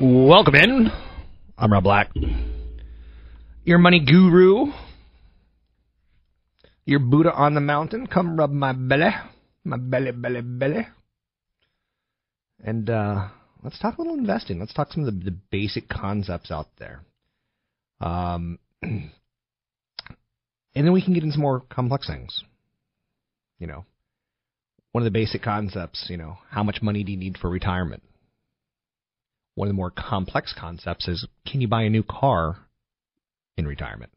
Welcome in. I'm Rob Black. Your money guru. Your Buddha on the mountain. Come rub my belly. My belly, belly, belly. And uh, let's talk a little investing. Let's talk some of the, the basic concepts out there. Um, and then we can get into more complex things. You know, one of the basic concepts, you know, how much money do you need for retirement? One of the more complex concepts is can you buy a new car in retirement?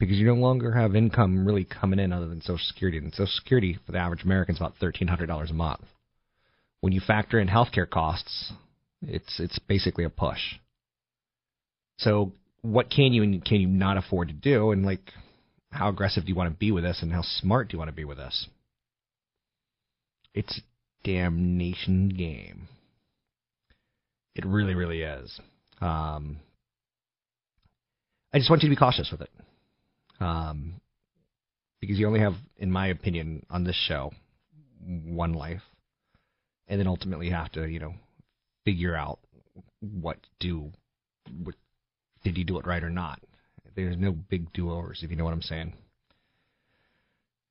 Because you no longer have income really coming in other than Social Security. And Social Security for the average American is about $1,300 a month. When you factor in healthcare costs, it's it's basically a push. So what can you and can you not afford to do? And like, how aggressive do you want to be with this? And how smart do you want to be with this? It's damnation game. It really, really is. Um, I just want you to be cautious with it. Um, because you only have, in my opinion, on this show, one life. And then ultimately you have to, you know, figure out what do, what, did you do it right or not? There's no big do-overs, if you know what I'm saying.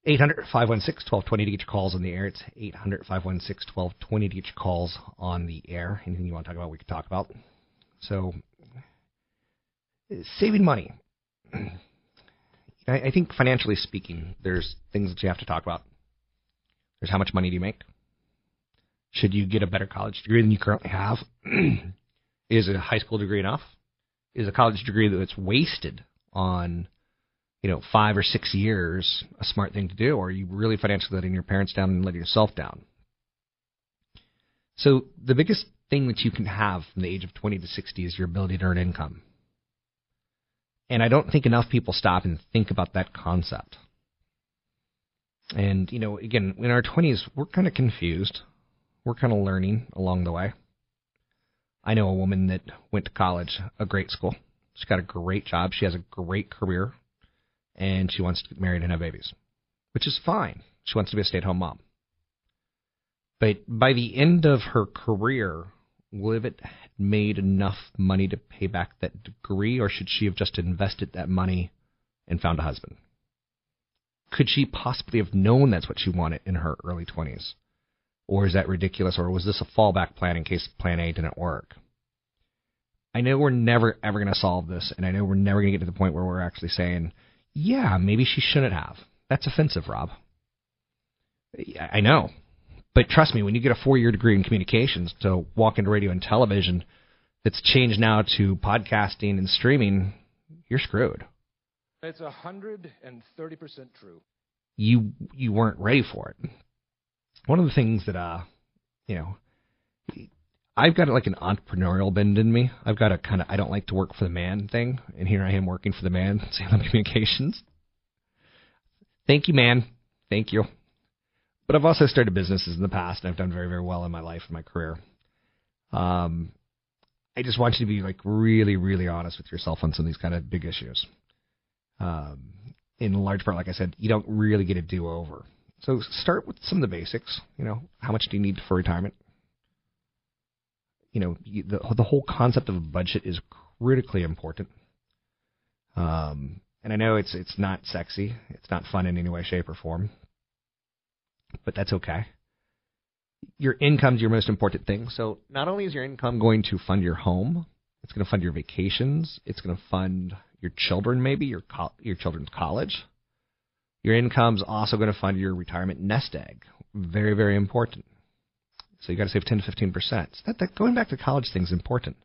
800 516 1220 to get your calls on the air. It's 800 516 1220 to get your calls on the air. Anything you want to talk about, we can talk about. So, uh, saving money. I, I think financially speaking, there's things that you have to talk about. There's how much money do you make? Should you get a better college degree than you currently have? Is a high school degree enough? Is a college degree that's wasted on you know, five or six years a smart thing to do, or are you really financially letting your parents down and letting yourself down? So the biggest thing that you can have from the age of 20 to 60 is your ability to earn income. And I don't think enough people stop and think about that concept. And, you know, again, in our 20s, we're kind of confused. We're kind of learning along the way. I know a woman that went to college, a great school. She's got a great job. She has a great career and she wants to get married and have babies, which is fine. She wants to be a stay at home mom. But by the end of her career, it have made enough money to pay back that degree, or should she have just invested that money and found a husband? Could she possibly have known that's what she wanted in her early 20s? Or is that ridiculous, or was this a fallback plan in case plan A didn't work? I know we're never ever going to solve this, and I know we're never going to get to the point where we're actually saying, yeah, maybe she shouldn't have. That's offensive, Rob. I know. But trust me, when you get a four year degree in communications to walk into radio and television that's changed now to podcasting and streaming, you're screwed. It's a hundred and thirty percent true. You you weren't ready for it. One of the things that uh you know I've got like an entrepreneurial bend in me. I've got a kind of I don't like to work for the man thing, and here I am working for the man, Salem Communications. Thank you, man. Thank you. But I've also started businesses in the past, and I've done very, very well in my life and my career. Um, I just want you to be like really, really honest with yourself on some of these kind of big issues. Um, in large part, like I said, you don't really get a do over. So start with some of the basics. You know, how much do you need for retirement? You know, the the whole concept of a budget is critically important. Um, and I know it's it's not sexy, it's not fun in any way, shape, or form, but that's okay. Your income's your most important thing. So not only is your income going to fund your home, it's going to fund your vacations, it's going to fund your children, maybe your co- your children's college. Your income's also going to fund your retirement nest egg. Very, very important. So you got to save 10 to 15 percent. So that, that going back to college thing is important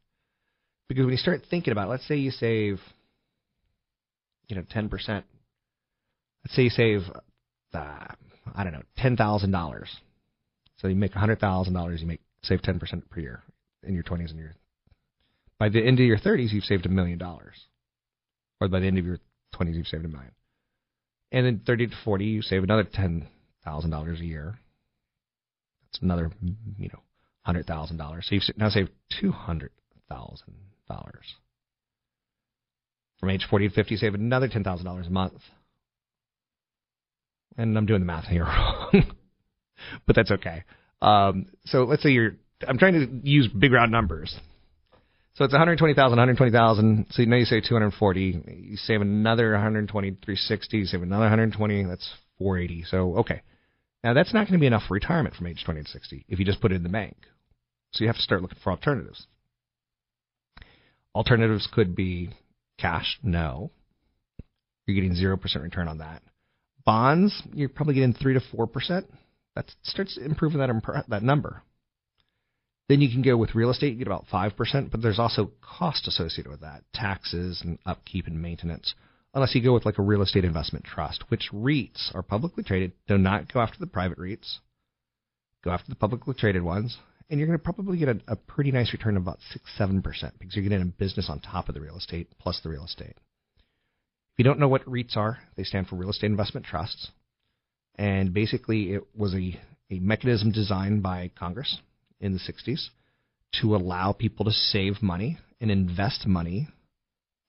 because when you start thinking about, it, let's say you save, you know, 10 percent. Let's say you save, uh, I don't know, ten thousand dollars. So you make hundred thousand dollars, you make save 10 percent per year in your 20s and your. By the end of your 30s, you've saved a million dollars, or by the end of your 20s, you've saved a million. And then 30 to 40, you save another ten thousand dollars a year. That's another, you know, hundred thousand dollars. So you've now saved two hundred thousand dollars. From age 40 to 50, you save another ten thousand dollars a month. And I'm doing the math here wrong, but that's okay. Um, so let's say you're. I'm trying to use big round numbers. So it's 120,000, 120,000. So now you say 240. You save another 120, 360. You save another 120. That's 480. So okay. Now that's not going to be enough for retirement from age 20 to 60 if you just put it in the bank. So you have to start looking for alternatives. Alternatives could be cash. No. You're getting 0% return on that. Bonds, you're probably getting 3 to 4%. That starts improving that, that number. Then you can go with real estate, you get about 5%, but there's also cost associated with that taxes and upkeep and maintenance. Unless you go with like a real estate investment trust, which REITs are publicly traded. Do not go after the private REITs. Go after the publicly traded ones. And you're going to probably get a, a pretty nice return of about 6 7% because you're getting a business on top of the real estate plus the real estate. If you don't know what REITs are, they stand for Real Estate Investment Trusts. And basically, it was a, a mechanism designed by Congress in the 60s to allow people to save money and invest money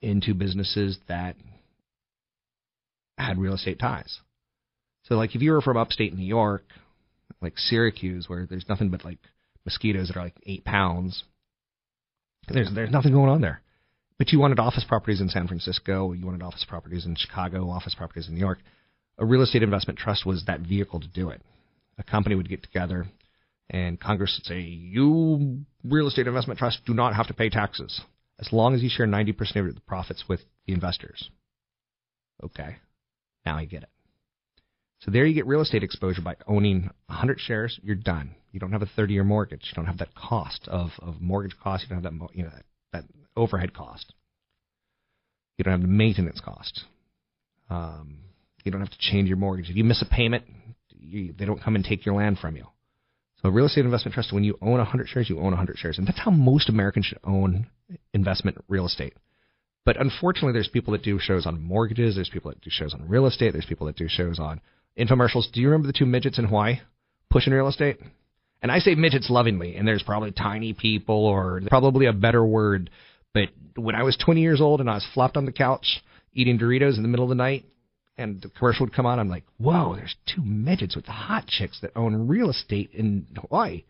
into businesses that had real estate ties. So, like, if you were from upstate New York, like Syracuse, where there's nothing but like mosquitoes that are like eight pounds, there's there's nothing going on there. But you wanted office properties in San Francisco, you wanted office properties in Chicago, office properties in New York. A real estate investment trust was that vehicle to do it. A company would get together, and Congress would say, "You real estate investment trusts do not have to pay taxes as long as you share 90% of the profits with the investors." Okay, now I get it. So there you get real estate exposure by owning 100 shares. You're done. You don't have a 30-year mortgage. You don't have that cost of, of mortgage cost. You don't have that you know that, that overhead cost. You don't have the maintenance cost. Um, you don't have to change your mortgage. If you miss a payment, you, they don't come and take your land from you. So real estate investment trust, when you own 100 shares, you own 100 shares, and that's how most Americans should own investment real estate. But unfortunately, there's people that do shows on mortgages. There's people that do shows on real estate. There's people that do shows on infomercials. Do you remember the two midgets in Hawaii pushing real estate? And I say midgets lovingly, and there's probably tiny people or probably a better word. But when I was 20 years old and I was flopped on the couch eating Doritos in the middle of the night, and the commercial would come on, I'm like, whoa, there's two midgets with hot chicks that own real estate in Hawaii.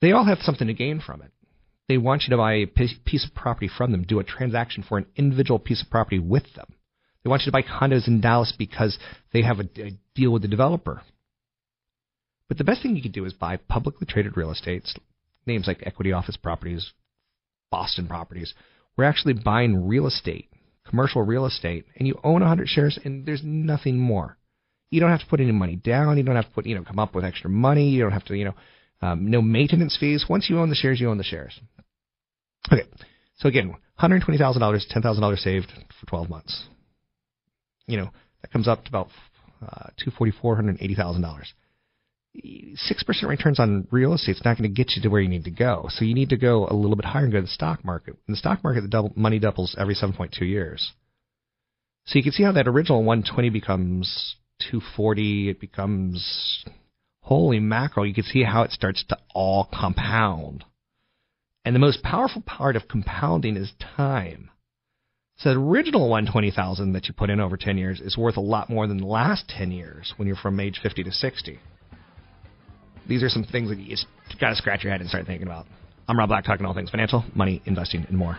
They all have something to gain from it. They want you to buy a piece of property from them, do a transaction for an individual piece of property with them. They want you to buy condos in Dallas because they have a, a deal with the developer. But the best thing you can do is buy publicly traded real estate, names like Equity Office Properties, Boston Properties. We're actually buying real estate commercial real estate and you own 100 shares and there's nothing more. You don't have to put any money down. You don't have to put, you know, come up with extra money. You don't have to, you know, um, no maintenance fees. Once you own the shares, you own the shares. Okay. So again, $120,000, $10,000 saved for 12 months. You know, that comes up to about uh, $244,000, Six percent returns on real estate is not going to get you to where you need to go. So you need to go a little bit higher and go to the stock market. In the stock market, the double, money doubles every 7.2 years. So you can see how that original 120 becomes 240. It becomes holy mackerel. You can see how it starts to all compound. And the most powerful part of compounding is time. So the original 120,000 that you put in over 10 years is worth a lot more than the last 10 years when you're from age 50 to 60. These are some things that you just got to scratch your head and start thinking about. I'm Rob Black, talking all things financial, money, investing, and more.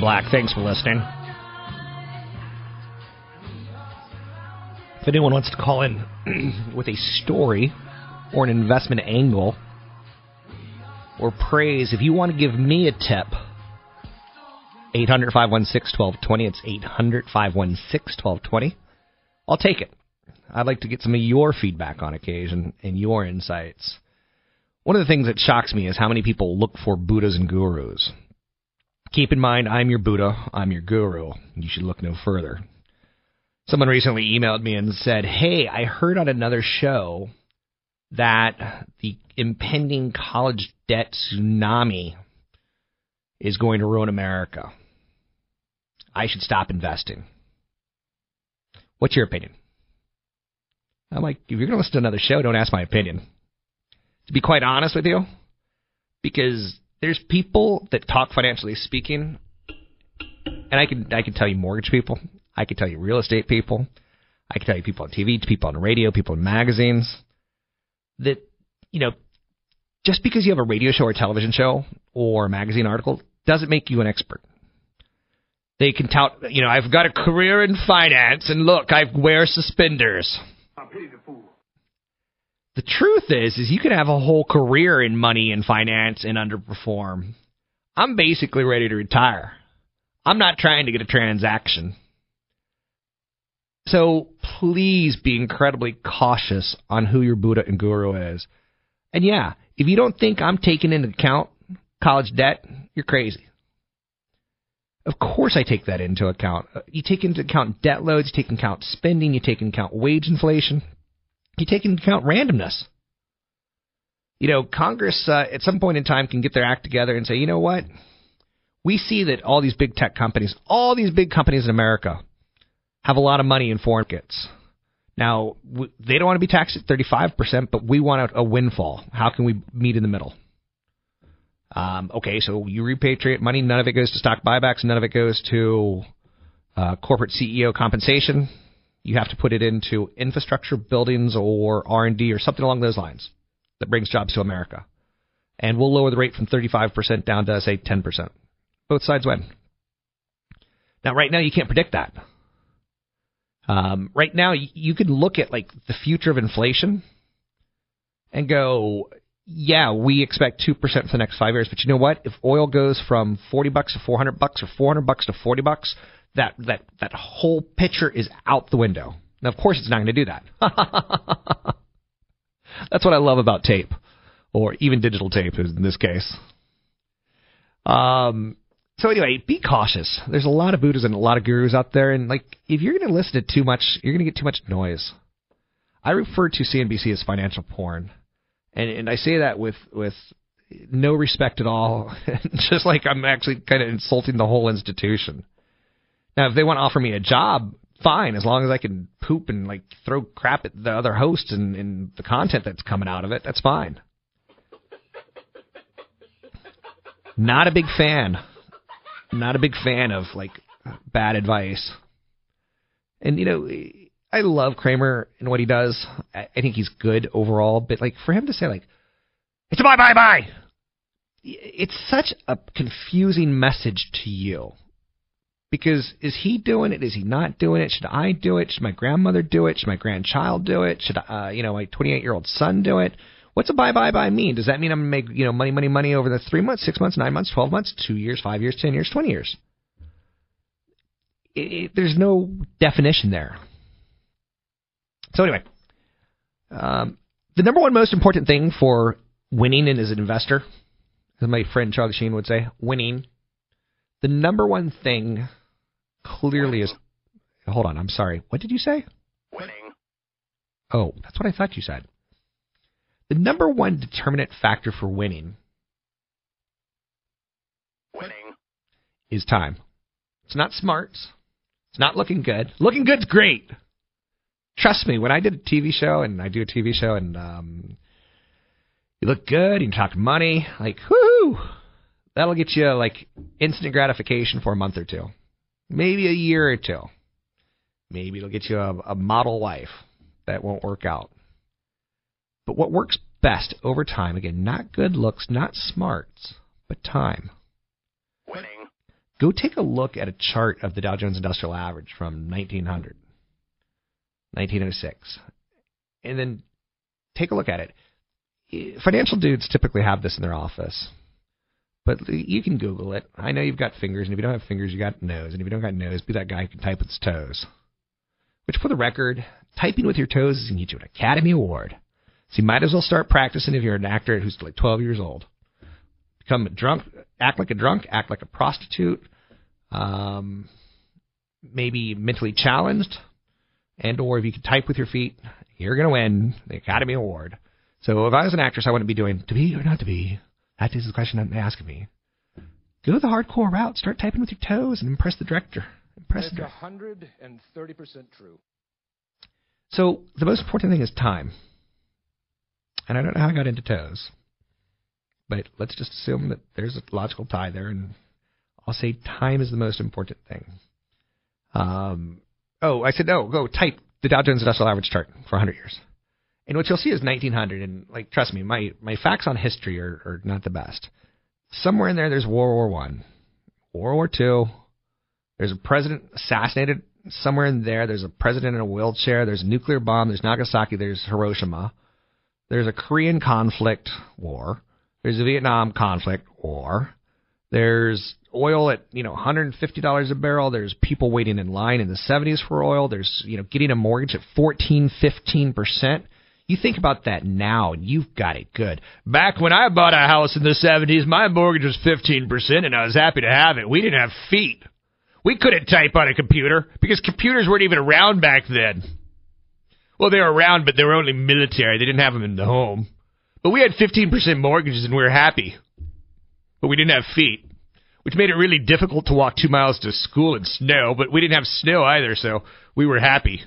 Black. Thanks for listening. If anyone wants to call in with a story or an investment angle or praise, if you want to give me a tip, 800 516 1220. It's 800 516 1220. I'll take it. I'd like to get some of your feedback on occasion and your insights. One of the things that shocks me is how many people look for Buddhas and gurus. Keep in mind, I'm your Buddha, I'm your guru. You should look no further. Someone recently emailed me and said, Hey, I heard on another show that the impending college debt tsunami is going to ruin America. I should stop investing. What's your opinion? I'm like, if you're going to listen to another show, don't ask my opinion. To be quite honest with you, because there's people that talk financially speaking, and I can I can tell you mortgage people, I can tell you real estate people, I can tell you people on TV, people on radio, people in magazines, that you know, just because you have a radio show or television show or a magazine article doesn't make you an expert. They can tout, you know, I've got a career in finance, and look, I wear suspenders. I pity the fool. The truth is, is you can have a whole career in money and finance and underperform. I'm basically ready to retire. I'm not trying to get a transaction. So please be incredibly cautious on who your Buddha and Guru is. And yeah, if you don't think I'm taking into account college debt, you're crazy. Of course, I take that into account. Uh, you take into account debt loads, you take into account spending, you take into account wage inflation you take into account randomness. You know, Congress uh, at some point in time can get their act together and say, you know what? We see that all these big tech companies, all these big companies in America, have a lot of money in foreign markets. Now, they don't want to be taxed at 35%, but we want a, a windfall. How can we meet in the middle? Um, okay, so you repatriate money. None of it goes to stock buybacks. None of it goes to uh, corporate CEO compensation you have to put it into infrastructure, buildings, or R&D or something along those lines that brings jobs to America. And we'll lower the rate from 35% down to, say, 10%. Both sides win. Now, right now, you can't predict that. Um, right now, you can look at like the future of inflation and go, yeah, we expect two percent for the next five years. But you know what? If oil goes from forty bucks to four hundred bucks, or four hundred bucks to forty bucks, that that that whole picture is out the window. Now, of course, it's not going to do that. That's what I love about tape, or even digital tape in this case. Um. So anyway, be cautious. There's a lot of Buddhas and a lot of gurus out there, and like if you're going to listen to too much, you're going to get too much noise. I refer to CNBC as financial porn, and and I say that with with no respect at all, just like I'm actually kind of insulting the whole institution. Now, if they want to offer me a job, fine, as long as I can poop and like throw crap at the other hosts and, and the content that's coming out of it, that's fine. Not a big fan. Not a big fan of like bad advice. And you know, I love Cramer and what he does. I, I think he's good overall, but like for him to say like, "It's a buy buy buy," it's such a confusing message to you Because is he doing it? Is he not doing it? Should I do it? Should my grandmother do it? Should my grandchild do it? Should uh, you know my 28 year old son do it? What's a buy buy buy mean? Does that mean I'm gonna make you know money money money over the three months, six months, nine months, twelve months, two years, five years, ten years, twenty years? It, it, there's no definition there. So anyway, um, the number one most important thing for winning and as an investor, as my friend Charlie Sheen would say, winning. The number one thing clearly is. Hold on, I'm sorry. What did you say? Winning. Oh, that's what I thought you said. The number one determinant factor for winning. Winning. Is time. It's not smarts. It's not looking good. Looking good's great. Trust me, when I did a TV show and I do a TV show and um, you look good, you talk money, like whoo, that'll get you like instant gratification for a month or two, maybe a year or two. Maybe it'll get you a, a model wife that won't work out. But what works best over time, again, not good looks, not smarts, but time. Winning. Go take a look at a chart of the Dow Jones Industrial Average from 1900, 1906, and then take a look at it. Eh, financial dudes typically have this in their office, but you can Google it. I know you've got fingers, and if you don't have fingers, you got nose, and if you don't got nose, be that guy who can type with his toes. Which, for the record, typing with your toes is going to get you an Academy Award. So you might as well start practicing if you're an actor who's like 12 years old. Become a drunk, act like a drunk, act like a prostitute, um, maybe mentally challenged, and or if you can type with your feet, you're going to win the Academy Award. So if I was an actress, I wouldn't be doing to be or not to be. That is the question I'm asking me. Go the hardcore route. Start typing with your toes and impress the director. Impress It's the director. 130% true. So the most important thing is time. And I don't know how I got into toes, but let's just assume that there's a logical tie there, and I'll say time is the most important thing. Um, oh, I said no. Go type the Dow Jones Industrial Average chart for 100 years, and what you'll see is 1900. And like, trust me, my my facts on history are, are not the best. Somewhere in there, there's World War One, World War Two. There's a president assassinated somewhere in there. There's a president in a wheelchair. There's a nuclear bomb. There's Nagasaki. There's Hiroshima. There's a Korean conflict war. There's a Vietnam conflict war. There's oil at you know 150 dollars a barrel. There's people waiting in line in the 70s for oil. There's you know getting a mortgage at 14, 15 percent. You think about that now, and you've got it good. Back when I bought a house in the 70s, my mortgage was 15 percent, and I was happy to have it. We didn't have feet. We couldn't type on a computer because computers weren't even around back then. Well, they were around, but they were only military. They didn't have them in the home. But we had 15% mortgages and we were happy. But we didn't have feet, which made it really difficult to walk two miles to school in snow, but we didn't have snow either, so we were happy.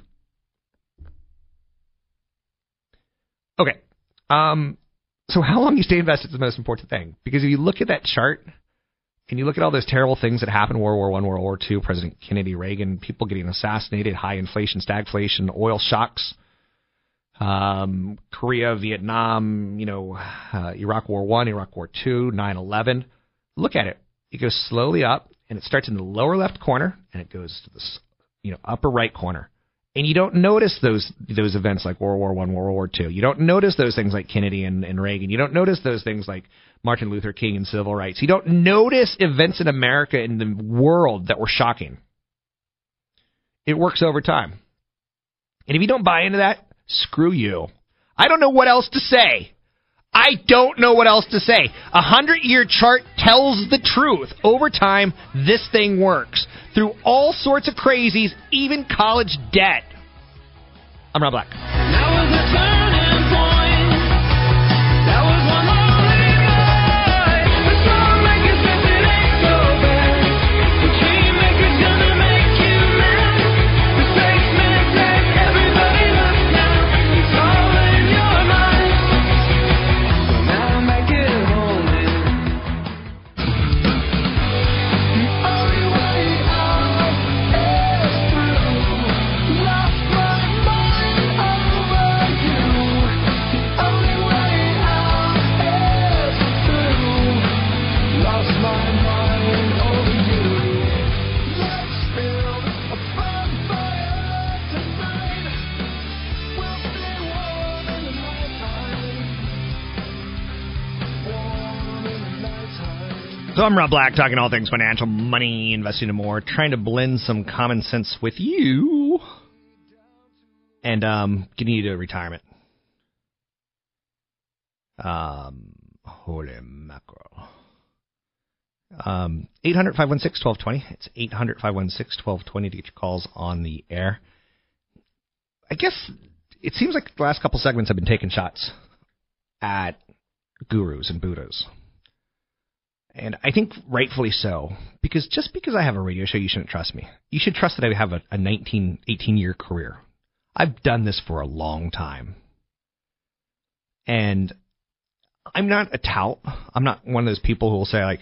Okay. Um, so how long you stay invested is the most important thing. Because if you look at that chart and you look at all those terrible things that happened World War One, World War Two, President Kennedy, Reagan, people getting assassinated, high inflation, stagflation, oil shocks, um, Korea, Vietnam, you know, uh, Iraq War One, Iraq War Two, 9/11. Look at it. It goes slowly up, and it starts in the lower left corner, and it goes to the you know upper right corner. And you don't notice those those events like World War One, World War Two. You don't notice those things like Kennedy and, and Reagan. You don't notice those things like Martin Luther King and civil rights. You don't notice events in America in the world that were shocking. It works over time. And if you don't buy into that, screw you. I don't know what else to say. I don't know what else to say. A hundred year chart tells the truth. Over time, this thing works. Through all sorts of crazies, even college debt. I'm Rob Black. I'm Rob Black, talking all things financial, money, investing, and more, trying to blend some common sense with you, and um, getting you to retirement. Um, holy mackerel. Um, 800 516 1220. It's 800 516 1220 to get your calls on the air. I guess it seems like the last couple segments have been taking shots at gurus and Buddhas. And I think rightfully so, because just because I have a radio show, you shouldn't trust me. You should trust that I have a, a 19, 18 year career. I've done this for a long time. And I'm not a tout. I'm not one of those people who will say, like,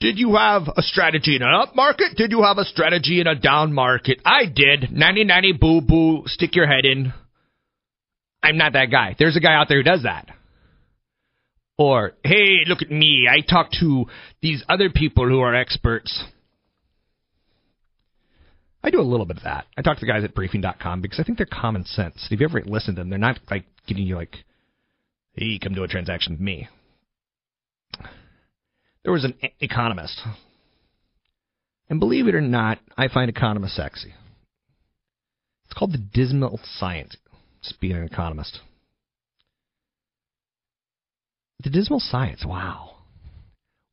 did you have a strategy in an up market? Did you have a strategy in a down market? I did. 90 90 boo boo, stick your head in. I'm not that guy. There's a guy out there who does that. Or, hey, look at me. I talk to these other people who are experts. I do a little bit of that. I talk to the guys at briefing.com because I think they're common sense. If you ever listened to them, they're not like giving you like, hey, come do a transaction with me. There was an economist. And believe it or not, I find economists sexy. It's called the dismal science, just being an economist. The dismal science, wow.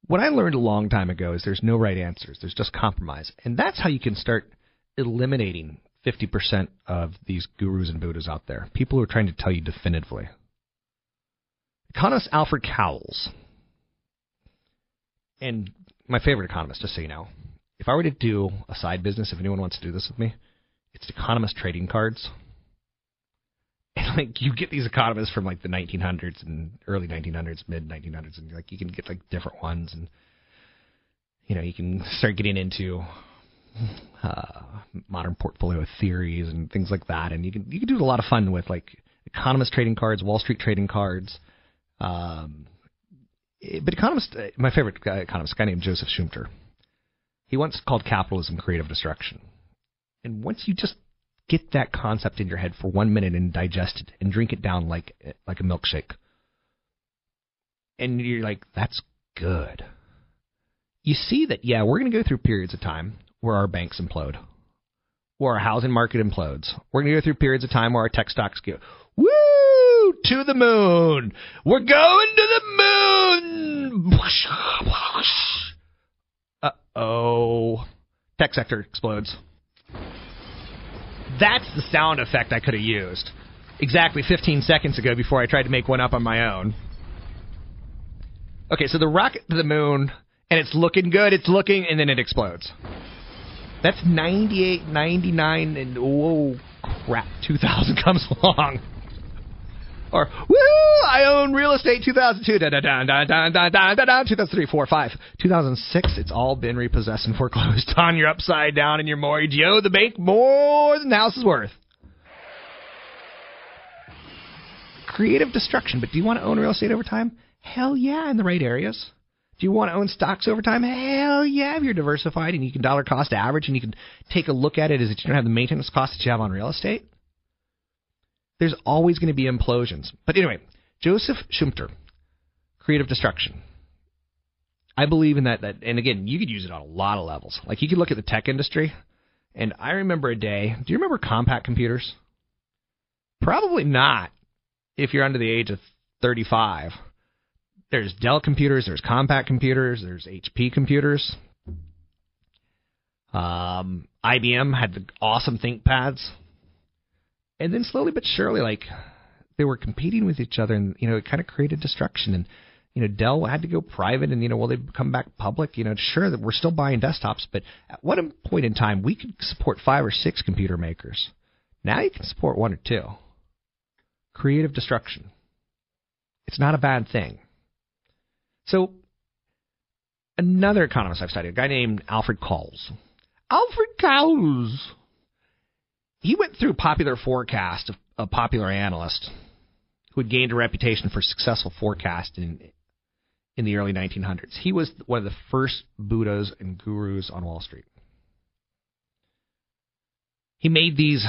What I learned a long time ago is there's no right answers, there's just compromise. And that's how you can start eliminating 50% of these gurus and Buddhas out there, people who are trying to tell you definitively. Economist Alfred Cowles, and my favorite economist, just so you know, if I were to do a side business, if anyone wants to do this with me, it's economist trading cards. Like you get these economists from like the 1900s and early 1900s, mid 1900s, and like you can get like different ones, and you know you can start getting into uh, modern portfolio theories and things like that, and you can you can do a lot of fun with like economist trading cards, Wall Street trading cards. Um, but economist, my favorite economist, a guy named Joseph Schumpeter, he once called capitalism creative destruction. And once you just get that concept in your head for one minute and digest it and drink it down like like a milkshake, and you're like, that's good. You see that, yeah, we're going to go through periods of time where our banks implode, where our housing market implodes. We're going to go through periods of time where our tech stocks go, woo, to the moon. We're going to the moon. Uh oh. Tech sector explodes. That's the sound effect I could have used exactly 15 seconds ago before I tried to make one up on my own. Okay, so the rocket to the moon, and it's looking good, it's looking, and then it explodes. That's 98, 99, and oh crap, 2000 comes along. Or, woo, I own real estate 2002, da da da da da da da da da 2003, 4, 5. 2006, it's all been repossessed and foreclosed on your upside down and your mortgage. You owe the bank more than the house is worth. Creative destruction, but do you want to own real estate over time? Hell yeah, in the right areas. Do you want to own stocks over time? Hell yeah, if you're diversified and you can dollar cost average and you can take a look at it as you don't have the maintenance costs that you have on real estate there's always going to be implosions. But anyway, Joseph Schumpeter, creative destruction. I believe in that, that. And again, you could use it on a lot of levels. Like you could look at the tech industry, and I remember a day. Do you remember Compaq computers? Probably not. If you're under the age of 35, there's Dell computers, there's Compaq computers, there's HP computers. Um, IBM had the awesome ThinkPads and then slowly but surely, like they were competing with each other, and you know, it kind of created destruction. And you know, Dell had to go private, and you know, well, they've come back public. You know, sure that we're still buying desktops, but at one point in time, we could support five or six computer makers. Now you can support one or two. Creative destruction. It's not a bad thing. So, another economist I've studied, a guy named Alfred Cowles. Alfred Cowles he went through popular forecast of a popular analyst who had gained a reputation for successful forecasting in the early 1900s. He was one of the first Buddhas and gurus on Wall Street. He made these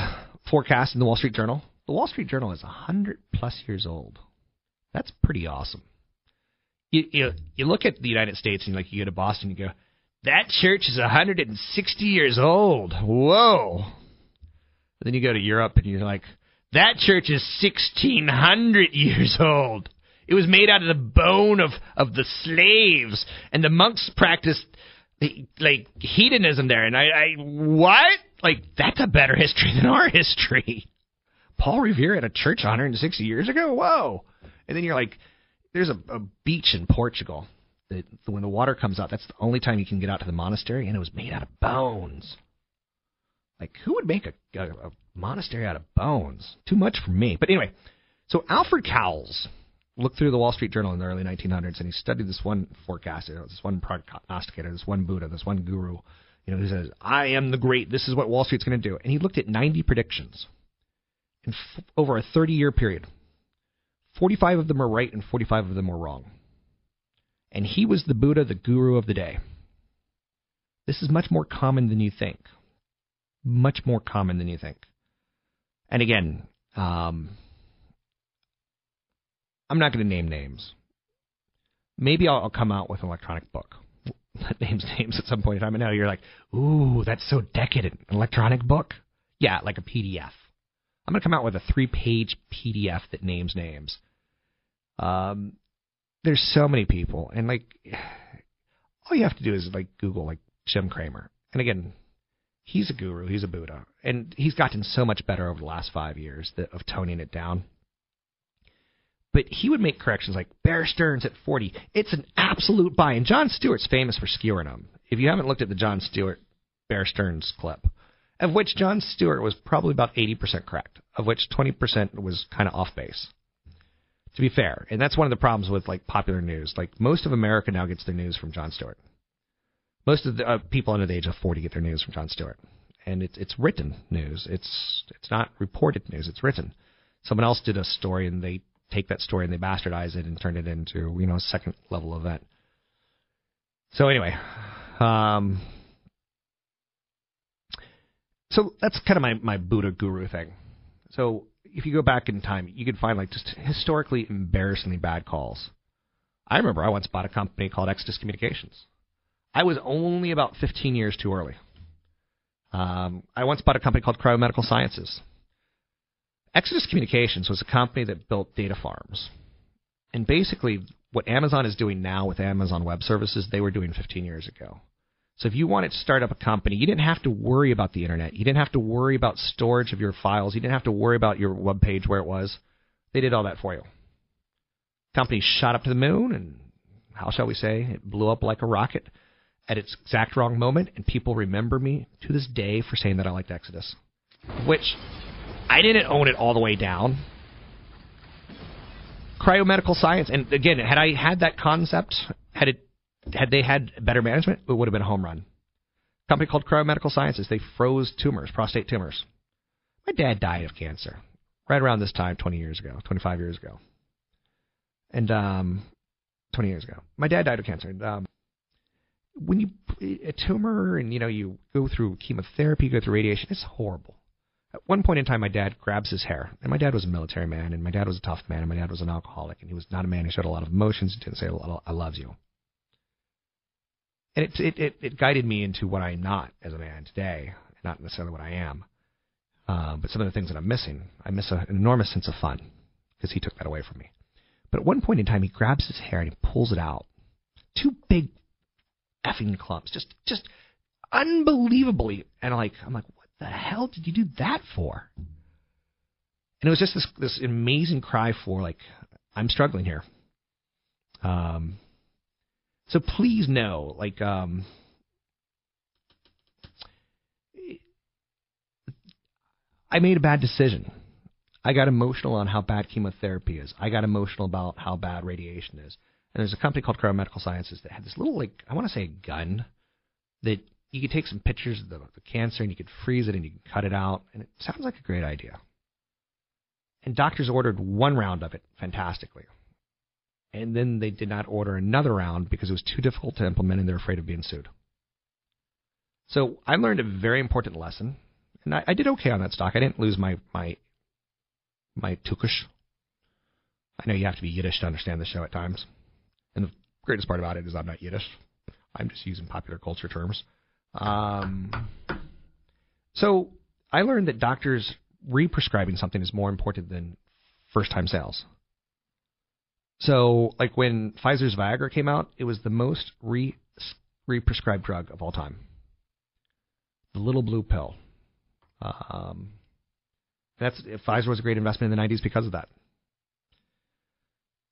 forecasts in the Wall Street Journal. The Wall Street Journal is 100 plus years old. That's pretty awesome. you you you look at the United States and like you go to Boston, you go, that church is 160 years old. Whoa. Then you go to Europe and you're like, that church is 1600 years old. It was made out of the bone of of the slaves, and the monks practiced like hedonism there. And I, I what? Like that's a better history than our history. Paul Revere had a church 160 years ago. Whoa! And then you're like, there's a, a beach in Portugal that when the water comes out, that's the only time you can get out to the monastery, and it was made out of bones. Like, who would make a, a, a monastery out of bones? Too much for me. But anyway, so Alfred Cowles looked through the Wall Street Journal in the early 1900s, and he studied this one forecaster, this one prognosticator, this one Buddha, this one guru, you know, who says, "I am the great. This is what Wall Street's going to do." And he looked at 90 predictions in f- over a 30-year period. 45 of them were right, and 45 of them were wrong. And he was the Buddha, the guru of the day. This is much more common than you think. Much more common than you think. And again, um, I'm not going to name names. Maybe I'll, I'll, come out with an electronic book that names names at some point in time. And now you're like, ooh, that's so decadent. An electronic book? Yeah, like a PDF. I'm going to come out with a three page PDF that names names. Um, there's so many people, and like, all you have to do is like Google like Jim Cramer. And again, he's a guru, he's a Buddha, and he's gotten so much better over the last five years that, of toning it down. But he would make corrections like Bear Stearns at 40. It's an absolute buy. And Jon Stewart's famous for skewering them. If you haven't looked at the Jon Stewart Bear Stearns clip, of which Jon Stewart was probably about 80% correct, of which 20% was kind of off base. To be fair, and that's one of the problems with like popular news. Like most of America now gets their news from Jon Stewart. Most of the uh, people under the age of 40 get their news from Jon Stewart, and it's it's written news. It's it's not reported news. It's written. Someone else did a story and they take that story and they bastardize it and turn it into you know a second level event. So anyway, um, so that's kind of my my Buddha guru thing. So if you go back in time, you could find like just historically embarrassingly bad calls. I remember I once bought a company called Exodus Communications. I was only about 15 years too early. Um, I once bought a company called Cryomedical Sciences. Exodus Communications was a company that built data farms. And basically, what Amazon is doing now with Amazon Web Services, they were doing 15 years ago. So if you wanted to start up a company, you didn't have to worry about the internet. You didn't have to worry about storage of your files. You didn't have to worry about your web page where it was. They did all that for you. Company shot up to the moon, and how shall we say, it blew up like a rocket at its exact wrong moment, and people remember me to this day for saying that I liked Exodus. Which I didn't own it all the way down. Cryomedical science, and again, had I had that concept, had it, had they had better management, it would have been a home run. A company called Cryomedical Sciences, they froze tumors, prostate tumors. My dad died of cancer right around this time, 20 years ago, 25 years ago, and um, 20 years ago. My dad died of cancer. And, um, when you a tumor and you know you go through chemotherapy, you go through radiation, it's horrible. At one point in time, my dad grabs his hair, and my dad was a military man, and my dad was a tough man, and my dad was an alcoholic, and he was not a man who showed a lot of emotions. He didn't say a lot "I love you," and it, it it it guided me into what I'm not as a man today, not necessarily what I am, uh, but some of the things that I'm missing. I miss a, an enormous sense of fun because he took that away from me. But at one point in time, he grabs his hair and he pulls it out, two big effing clumps, just just unbelievably, and like I'm like, what the hell did you do that for? And it was just this this amazing cry for like I'm struggling here. Um, so please know, like, um, I made a bad decision. I got emotional on how bad chemotherapy is. I got emotional about how bad radiation is. And there's a company called Cryomedical Sciences that had this little, like, I want to say a gun that you could take some pictures of the, the cancer and you could freeze it and you could cut it out, and it sounds like a great idea. And doctors ordered one round of it fantastically. And then they did not order another round because it was too difficult to implement and they're afraid of being sued. So I learned a very important lesson. And I, I did okay on that stock. I didn't lose my my my tukish. I know you have to be Yiddish to understand the show at times. Greatest part about it is I'm not Yiddish. I'm just using popular culture terms. Um, so I learned that doctors re-prescribing something is more important than first-time sales. So, like when Pfizer's Viagra came out, it was the most re re-prescribed drug of all time. The little blue pill. Um, that's Pfizer was a great investment in the 90s because of that.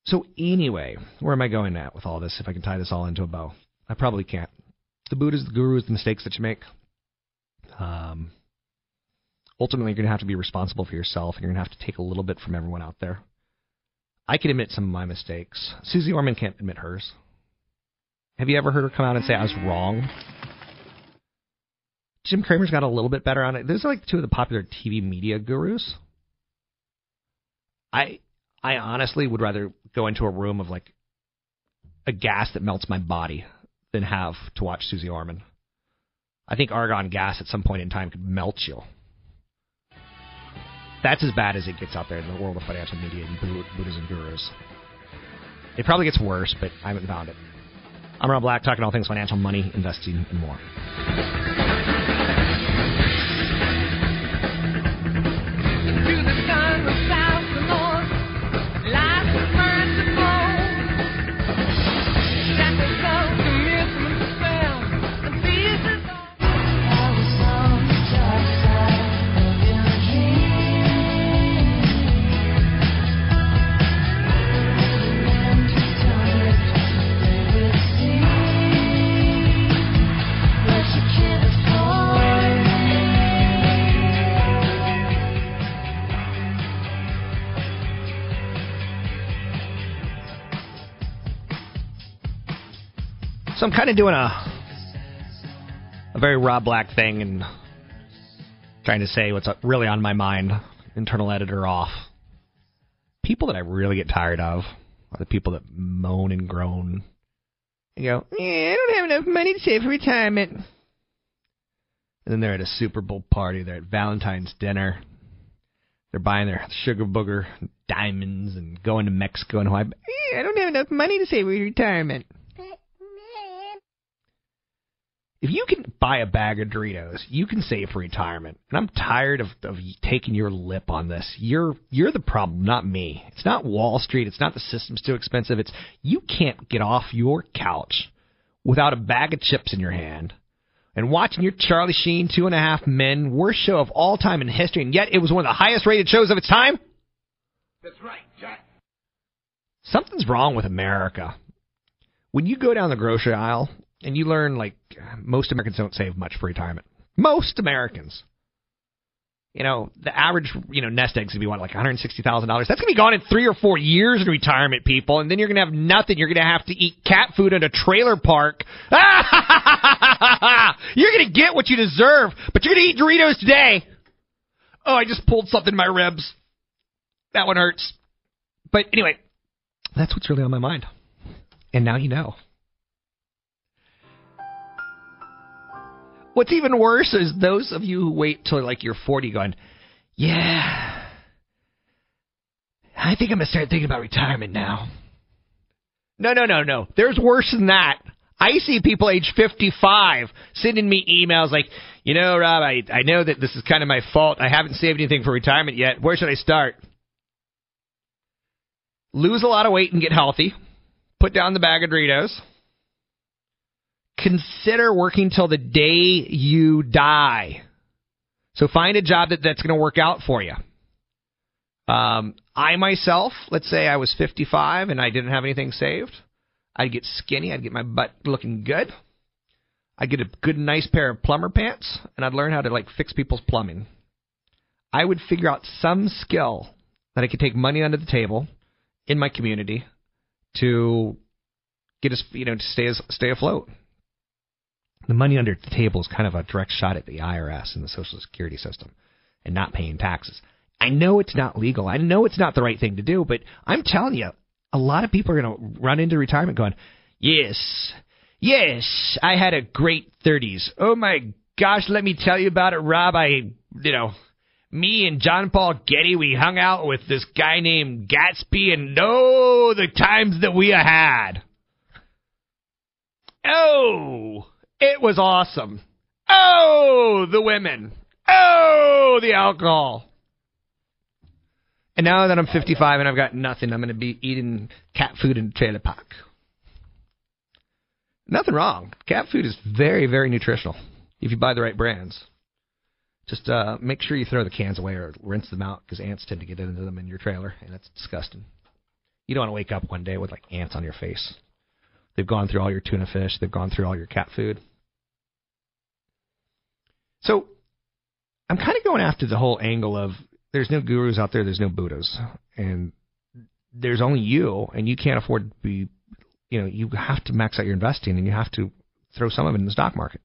So anyway, where am I going at with all this? If I can tie this all into a bow, I probably can't. The Buddhas, the gurus, the mistakes that you make. Um, ultimately, you're going to have to be responsible for yourself, and you're going to have to take a little bit from everyone out there. I can admit some of my mistakes. Susie Orman can't admit hers. Have you ever heard her come out and say I was wrong? Jim Cramer's got a little bit better on it. Those are like two of the popular TV media gurus. I I honestly would rather go into a room of like a gas that melts my body than have to watch Susie Orman. I think argon gas at some point in time could melt you. That's as bad as it gets out there in the world of financial media and Buddhas and gurus. It probably gets worse, but I haven't found it. I'm Rob Black, talking all things financial, money, investing, and more. So I'm kind of doing a a very Rob Black thing and trying to say what's uh, really on my mind. Internal editor off. People that I really get tired of are the people that moan and groan and go, "Yeah, I don't have enough money to save for retirement." And then they're at a Super Bowl party. They're at Valentine's dinner. They're buying their sugar booger diamonds and going to Mexico and Hawaii. I don't have enough money to save for retirement. If you can buy a bag of Doritos, you can save for retirement. And I'm tired of, of taking your lip on this. You're you're the problem, not me. It's not Wall Street. It's not the system's too expensive. It's you can't get off your couch without a bag of chips in your hand and watching your Charlie Sheen Two and a Half Men worst show of all time in history, and yet it was one of the highest rated shows of its time. That's right, Jack. Something's wrong with America. When you go down the grocery aisle and you learn like most Americans don't save much for retirement. Most Americans. You know, the average, you know, nest egg's gonna be what, like $160,000. That's gonna be gone in three or four years in retirement, people, and then you're gonna have nothing. You're gonna have to eat cat food at a trailer park. you're gonna get what you deserve, but you're gonna eat Doritos today. Oh, I just pulled something in my ribs. That one hurts. But anyway, that's what's really on my mind. And now you know. What's even worse is those of you who wait till like you're 40 going, yeah, I think I'm going to start thinking about retirement now. No, no, no, no. There's worse than that. I see people age 55 sending me emails like, you know, Rob, I, I know that this is kind of my fault. I haven't saved anything for retirement yet. Where should I start? Lose a lot of weight and get healthy. Put down the bag of Doritos consider working till the day you die. So find a job that, that's going to work out for you. Um, I myself, let's say I was 55 and I didn't have anything saved. I'd get skinny. I'd get my butt looking good. I'd get a good, nice pair of plumber pants, and I'd learn how to like fix people's plumbing. I would figure out some skill that I could take money under the table in my community to get us, you know, to stay stay afloat the money under the table is kind of a direct shot at the IRS and the Social Security system and not paying taxes. I know it's not legal. I know it's not the right thing to do, but I'm telling you, a lot of people are going to run into retirement going, yes, yes, I had a great 30s. Oh my gosh, let me tell you about it, Rob. I, you know, me and John Paul Getty, we hung out with this guy named Gatsby, and oh, the times that we had. Oh, it was awesome. Oh, the women. Oh, the alcohol. And now that I'm 55 and I've got nothing, I'm going to be eating cat food in a trailer park. Nothing wrong. Cat food is very, very nutritional if you buy the right brands. Just uh, make sure you throw the cans away or rinse them out because ants tend to get into them in your trailer, and that's disgusting. You don't want to wake up one day with like ants on your face. They've gone through all your tuna fish. They've gone through all your cat food. So I'm kind of going after the whole angle of there's no gurus out there, there's no Buddhas, and there's only you, and you can't afford to be, you know, you have to max out your investing, and you have to throw some of it in the stock market.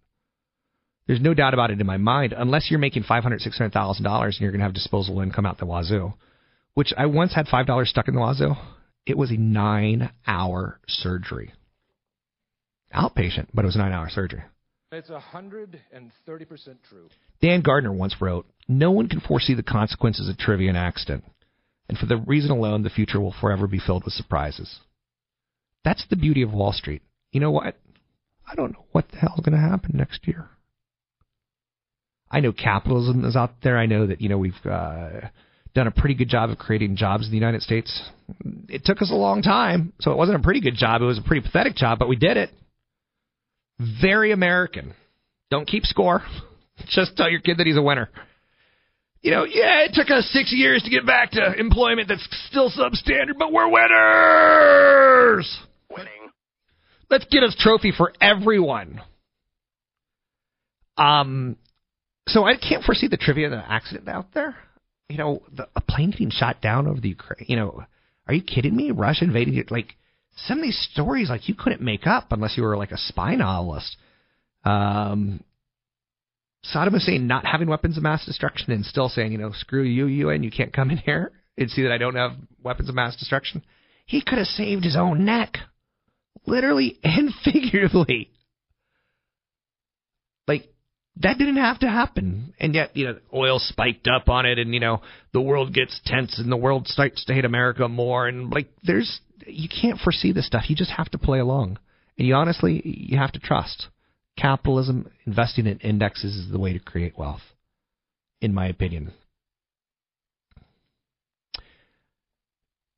There's no doubt about it in my mind, unless you're making five hundred, six hundred thousand dollars, and you're going to have disposable income out the wazoo. Which I once had five dollars stuck in the wazoo. It was a nine-hour surgery, outpatient, but it was a nine-hour surgery. It's 130% true. Dan Gardner once wrote, No one can foresee the consequences of trivia and accident, and for the reason alone, the future will forever be filled with surprises. That's the beauty of Wall Street. You know what? I don't know what the hell's going to happen next year. I know capitalism is out there. I know that, you know, we've uh, done a pretty good job of creating jobs in the United States. It took us a long time, so it wasn't a pretty good job. It was a pretty pathetic job, but we did it. Very American. Don't keep score. Just tell your kid that he's a winner. You know, yeah, it took us six years to get back to employment that's still substandard, but we're winners. Winning. Let's get a trophy for everyone. Um, so I can't foresee the trivia of the accident out there. You know, the, a plane getting shot down over the Ukraine. You know, are you kidding me? Russia invading it. Like some of these stories, like you couldn't make up unless you were like a spy novelist. Um, Saddam Hussein not having weapons of mass destruction and still saying, you know, screw you, UN, you can't come in here and see that I don't have weapons of mass destruction. He could have saved his own neck, literally and figuratively. Like that didn't have to happen, and yet you know oil spiked up on it, and you know the world gets tense, and the world starts to hate America more, and like there's you can't foresee this stuff. You just have to play along, and you honestly you have to trust capitalism. Investing in indexes is the way to create wealth, in my opinion.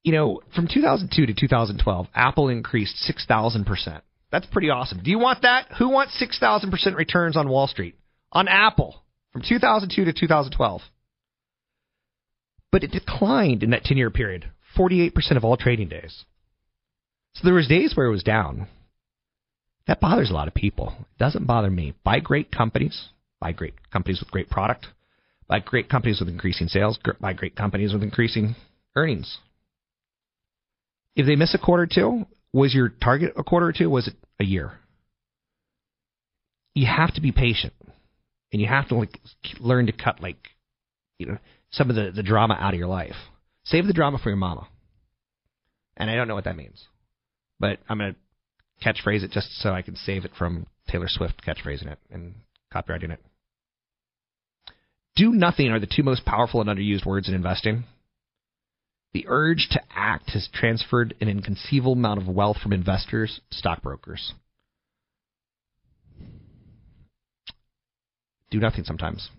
You know, from 2002 to 2012, Apple increased 6,000%. That's pretty awesome. Do you want that? Who wants 6,000% returns on Wall Street? On Apple from 2002 to 2012. But it declined in that 10 year period, 48% of all trading days. So there was days where it was down. That bothers a lot of people. It doesn't bother me. Buy great companies, buy great companies with great product, buy great companies with increasing sales, buy great companies with increasing earnings. If they miss a quarter or two, was your target a quarter or two? Was it a year? You have to be patient, and you have to like learn to cut like you know some of the the drama out of your life. Save the drama for your mama. And I don't know what that means, but I'm gonna catchphrase it just so I can save it from Taylor Swift catchphrasing it and copyrighting it. Do nothing are the two most powerful and underused words in investing. The urge to act has transferred an inconceivable amount of wealth from investors to stockbrokers. Do nothing sometimes.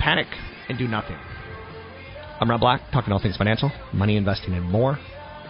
Panic and do nothing. I'm Rob Black, talking all things financial, money, investing, and more.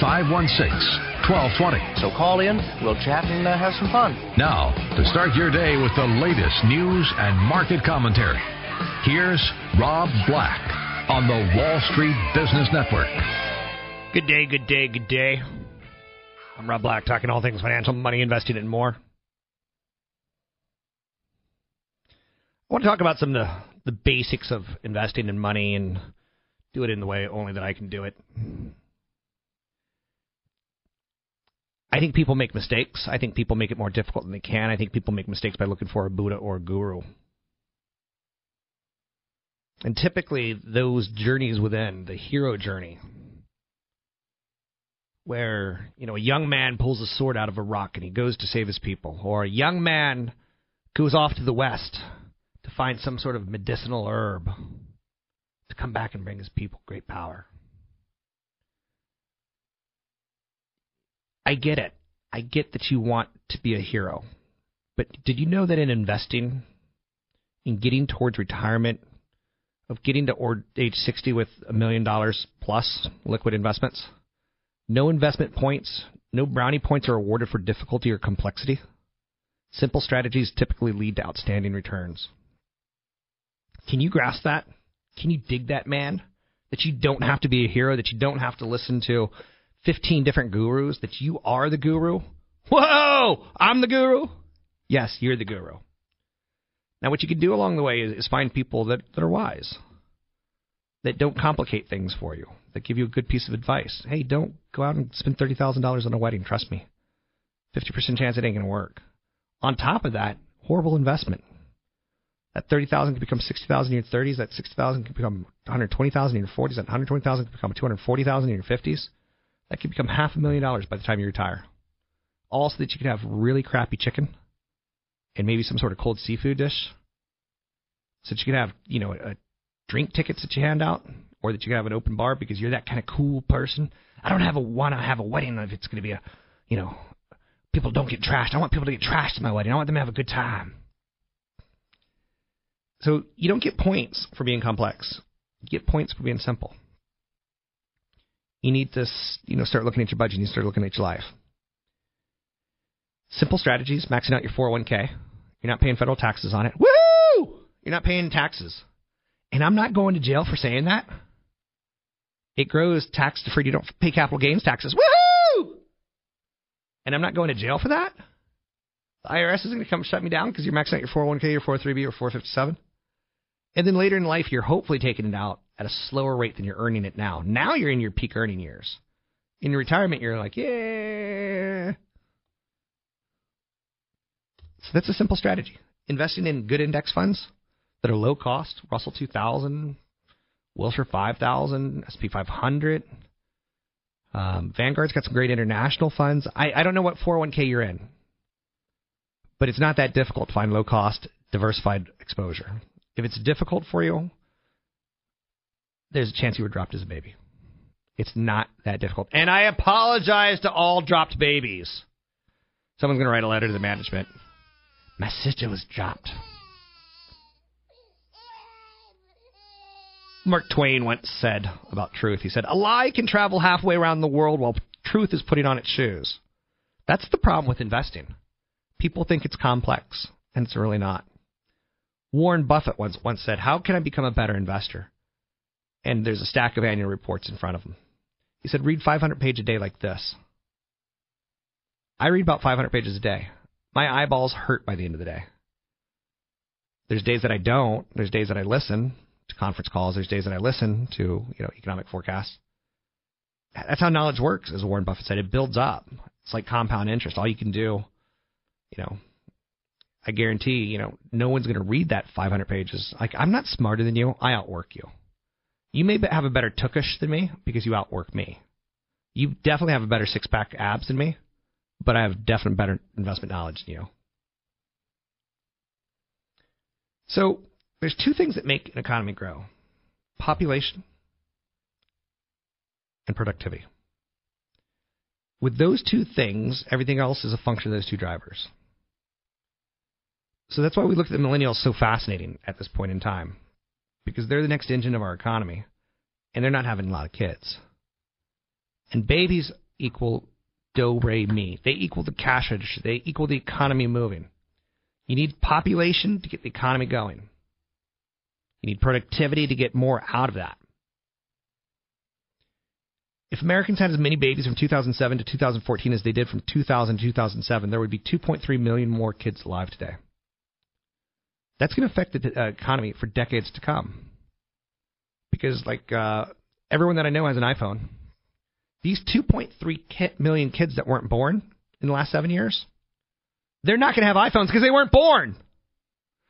516 1220. So call in, we'll chat and uh, have some fun. Now, to start your day with the latest news and market commentary, here's Rob Black on the Wall Street Business Network. Good day, good day, good day. I'm Rob Black, talking all things financial, money, investing, and more. I want to talk about some of the, the basics of investing in money and do it in the way only that I can do it. I think people make mistakes. I think people make it more difficult than they can. I think people make mistakes by looking for a Buddha or a guru. And typically, those journeys within, the hero journey, where you know a young man pulls a sword out of a rock and he goes to save his people, or a young man goes off to the west to find some sort of medicinal herb to come back and bring his people great power. I get it. I get that you want to be a hero. But did you know that in investing, in getting towards retirement, of getting to or- age 60 with a million dollars plus liquid investments, no investment points, no brownie points are awarded for difficulty or complexity. Simple strategies typically lead to outstanding returns. Can you grasp that? Can you dig that, man? That you don't have to be a hero, that you don't have to listen to 15 different gurus, that you are the guru? Whoa! I'm the guru? Yes, you're the guru. Now, what you can do along the way is, is find people that, that are wise, that don't complicate things for you, that give you a good piece of advice. Hey, don't go out and spend $30,000 on a wedding. Trust me. 50% chance it ain't going to work. On top of that, horrible investment. That 30,000 can become 60,000 in your 30s. That 60,000 can become 120,000 in your 40s. That 120,000 can become 240,000 in your 50s. That could become half a million dollars by the time you retire. All so that you could have really crappy chicken and maybe some sort of cold seafood dish. So that you could have, you know, a drink tickets that you hand out, or that you could have an open bar because you're that kind of cool person. I don't have a want to have a wedding if it's going to be a, you know, people don't get trashed. I want people to get trashed at my wedding. I want them to have a good time. So you don't get points for being complex. You get points for being simple. You need to, you know, start looking at your budget. You need to start looking at your life. Simple strategies: maxing out your 401k. You're not paying federal taxes on it. Woo! You're not paying taxes. And I'm not going to jail for saying that. It grows tax deferred. You don't pay capital gains taxes. Woohoo! And I'm not going to jail for that. The IRS isn't going to come shut me down because you're maxing out your 401k, your 403b, or 457. And then later in life, you're hopefully taking it out at a slower rate than you're earning it now. Now you're in your peak earning years. In your retirement, you're like, yeah. So that's a simple strategy. Investing in good index funds that are low cost, Russell 2000, Wilshire 5000, SP 500. Um, Vanguard's got some great international funds. I, I don't know what 401k you're in, but it's not that difficult to find low cost, diversified exposure. If it's difficult for you, there's a chance you were dropped as a baby. It's not that difficult. And I apologize to all dropped babies. Someone's going to write a letter to the management. My sister was dropped. Mark Twain once said about truth, he said, A lie can travel halfway around the world while truth is putting on its shoes. That's the problem with investing. People think it's complex, and it's really not. Warren Buffett once once said, "How can I become a better investor?" And there's a stack of annual reports in front of him. He said, "Read 500 pages a day like this." I read about 500 pages a day. My eyeballs hurt by the end of the day. There's days that I don't. There's days that I listen to conference calls. There's days that I listen to you know economic forecasts. That's how knowledge works, as Warren Buffett said. It builds up. It's like compound interest. All you can do, you know, I guarantee, you know, no one's going to read that 500 pages. Like, I'm not smarter than you. I outwork you. You may have a better tukish than me because you outwork me. You definitely have a better six pack abs than me, but I have definitely better investment knowledge than you. So, there's two things that make an economy grow population and productivity. With those two things, everything else is a function of those two drivers. So that's why we look at the millennials so fascinating at this point in time, because they're the next engine of our economy, and they're not having a lot of kids. And babies equal do, re, mi. They equal the cash register. They equal the economy moving. You need population to get the economy going. You need productivity to get more out of that. If Americans had as many babies from 2007 to 2014 as they did from 2000 to 2007, there would be 2.3 million more kids alive today. That's going to affect the uh, economy for decades to come. Because, like, uh, everyone that I know has an iPhone. These 2.3 ki- million kids that weren't born in the last seven years, they're not going to have iPhones because they weren't born.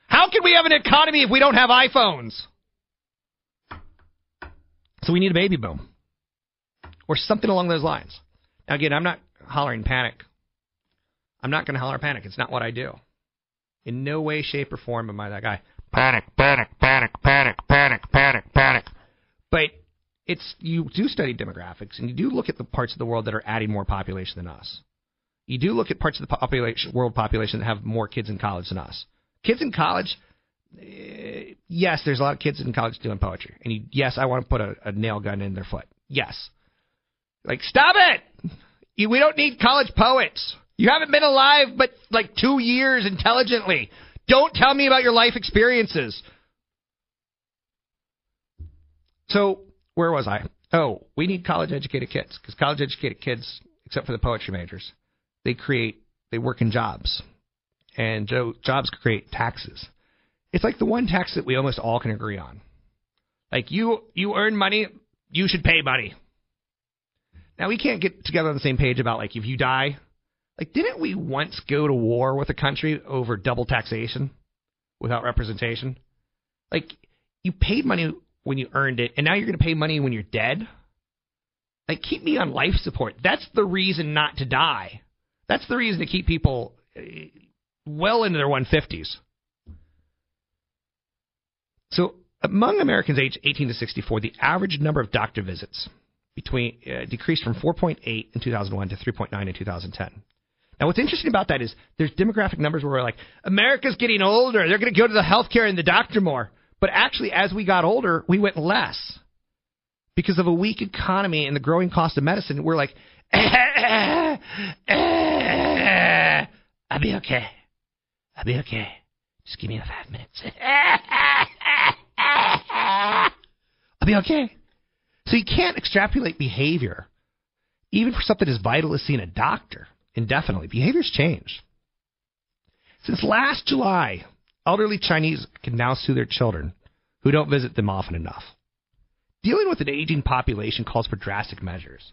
How can we have an economy if we don't have iPhones? So we need a baby boom or something along those lines. Now, again, I'm not hollering panic. I'm not going to holler panic. It's not what I do. In no way, shape, or form am I that guy. Panic, panic, panic, panic, panic, panic, panic. But it's you do study demographics and you do look at the parts of the world that are adding more population than us. You do look at parts of the population, world population that have more kids in college than us. Kids in college, eh, yes, there's a lot of kids in college doing poetry, and you, yes, I want to put a, a nail gun in their foot. Yes, like stop it. You, we don't need college poets. You haven't been alive but like two years intelligently. Don't tell me about your life experiences. So where was I? Oh, we need college educated kids because college educated kids, except for the poetry majors, they create they work in jobs, and jobs create taxes. It's like the one tax that we almost all can agree on. Like you you earn money, you should pay money. Now we can't get together on the same page about like if you die, like didn't we once go to war with a country over double taxation without representation? Like you paid money when you earned it, and now you're going to pay money when you're dead? Like, keep me on life support. That's the reason not to die. That's the reason to keep people eh, well into their 150s. So, among Americans aged 18 to 64, the average number of doctor visits between uh, decreased from 4.8 in 2001 to 3.9 in 2010. Now, what's interesting about that is there's demographic numbers where we're like, America's getting older. They're going to go to the healthcare and the doctor more. But actually, as we got older, we went less because of a weak economy and the growing cost of medicine. We're like, eh, eh, eh, I'll be okay. I'll be okay. Just give me five minutes. I'll be okay. So you can't extrapolate behavior, even for something as vital as seeing a doctor, indefinitely. Behaviors change. Since last July, elderly Chinese can now sue their children who don't visit them often enough. Dealing with an aging population calls for drastic measures.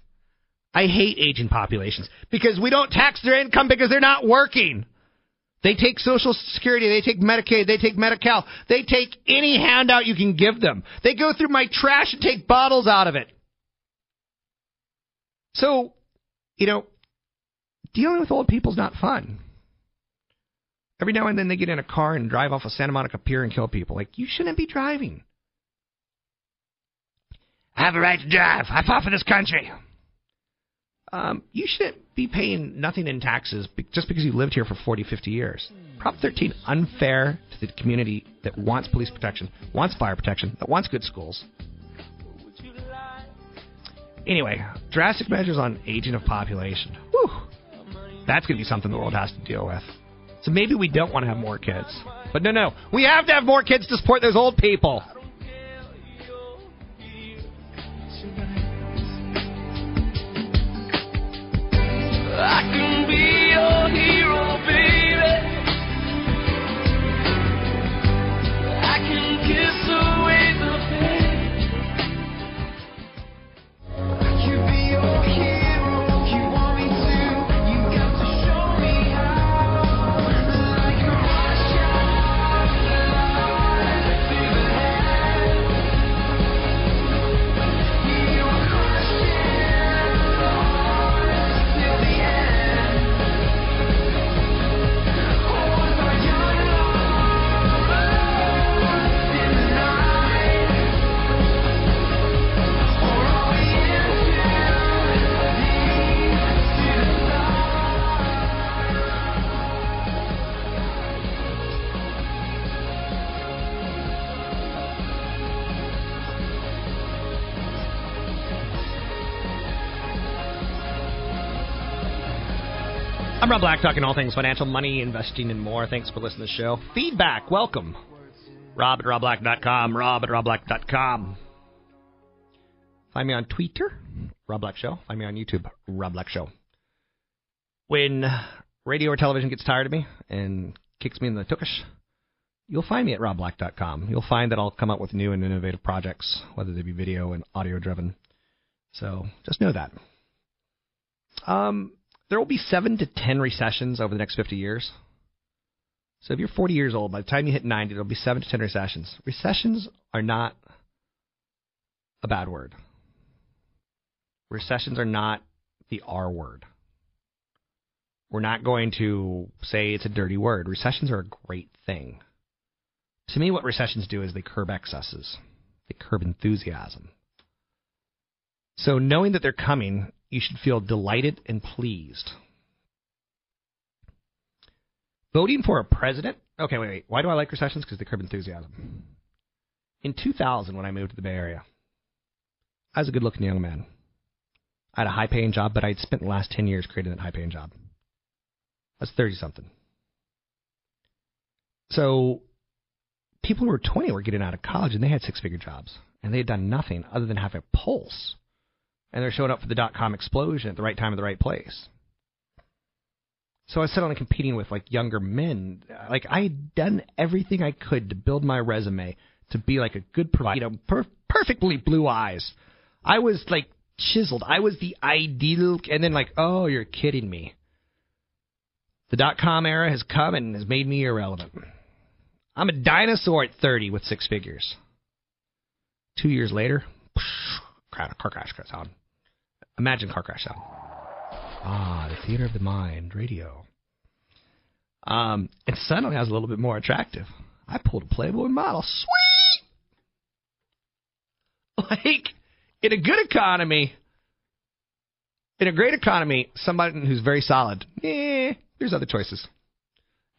I hate aging populations because we don't tax their income because they're not working. They take Social Security, they take Medicaid, they take Medi-Cal, they take any handout you can give them. They go through my trash and take bottles out of it. So, you know, dealing with old people is not fun. Every now and then they get in a car and drive off a Santa Monica Pier and kill people. Like, you shouldn't be driving. I have a right to drive. I fought for this country. Um, you shouldn't be paying nothing in taxes just because you lived here for 40, 50 years. Prop 13, unfair to the community that wants police protection, wants fire protection, that wants good schools. Anyway, drastic measures on aging of population. Whew. That's going to be something the world has to deal with. So maybe we don't want to have more kids. But no, no. We have to have more kids to support those old people. I can I'm Rob Black, talking all things financial, money, investing, and more. Thanks for listening to the show. Feedback, welcome. Rob at robblack.com, rob at robblack.com. Find me on Twitter, Rob Black Show. Find me on YouTube, Rob Black Show. When radio or television gets tired of me and kicks me in the tukish, you'll find me at robblack.com. You'll find that I'll come up with new and innovative projects, whether they be video and audio driven. So just know that. Um, there will be seven to ten recessions over the next 50 years. So if you're 40 years old, by the time you hit 90, there'll be seven to ten recessions. Recessions are not a bad word. Recessions are not the R word. We're not going to say it's a dirty word. Recessions are a great thing. To me, what recessions do is they curb excesses, they curb enthusiasm. So, knowing that they're coming, you should feel delighted and pleased. Voting for a president. Okay, wait, wait. Why do I like recessions? Because they curb enthusiasm. In 2000, when I moved to the Bay Area, I was a good looking young man. I had a high paying job, but I'd spent the last 10 years creating that high paying job. I was 30 something. So people who were 20 were getting out of college and they had six figure jobs. And they had done nothing other than have a pulse. And they're showing up for the dot com explosion at the right time at the right place. So I was suddenly competing with like younger men. Like I had done everything I could to build my resume to be like a good provider, you know, per- perfectly blue eyes. I was like chiseled. I was the ideal. And then like, oh, you're kidding me. The dot com era has come and has made me irrelevant. I'm a dinosaur at 30 with six figures. Two years later, car crash. crash sound. Imagine car crash sound. Ah, the theater of the mind, radio. Um, and suddenly I was a little bit more attractive. I pulled a Playboy model. Sweet! Like, in a good economy, in a great economy, somebody who's very solid, eh, there's other choices.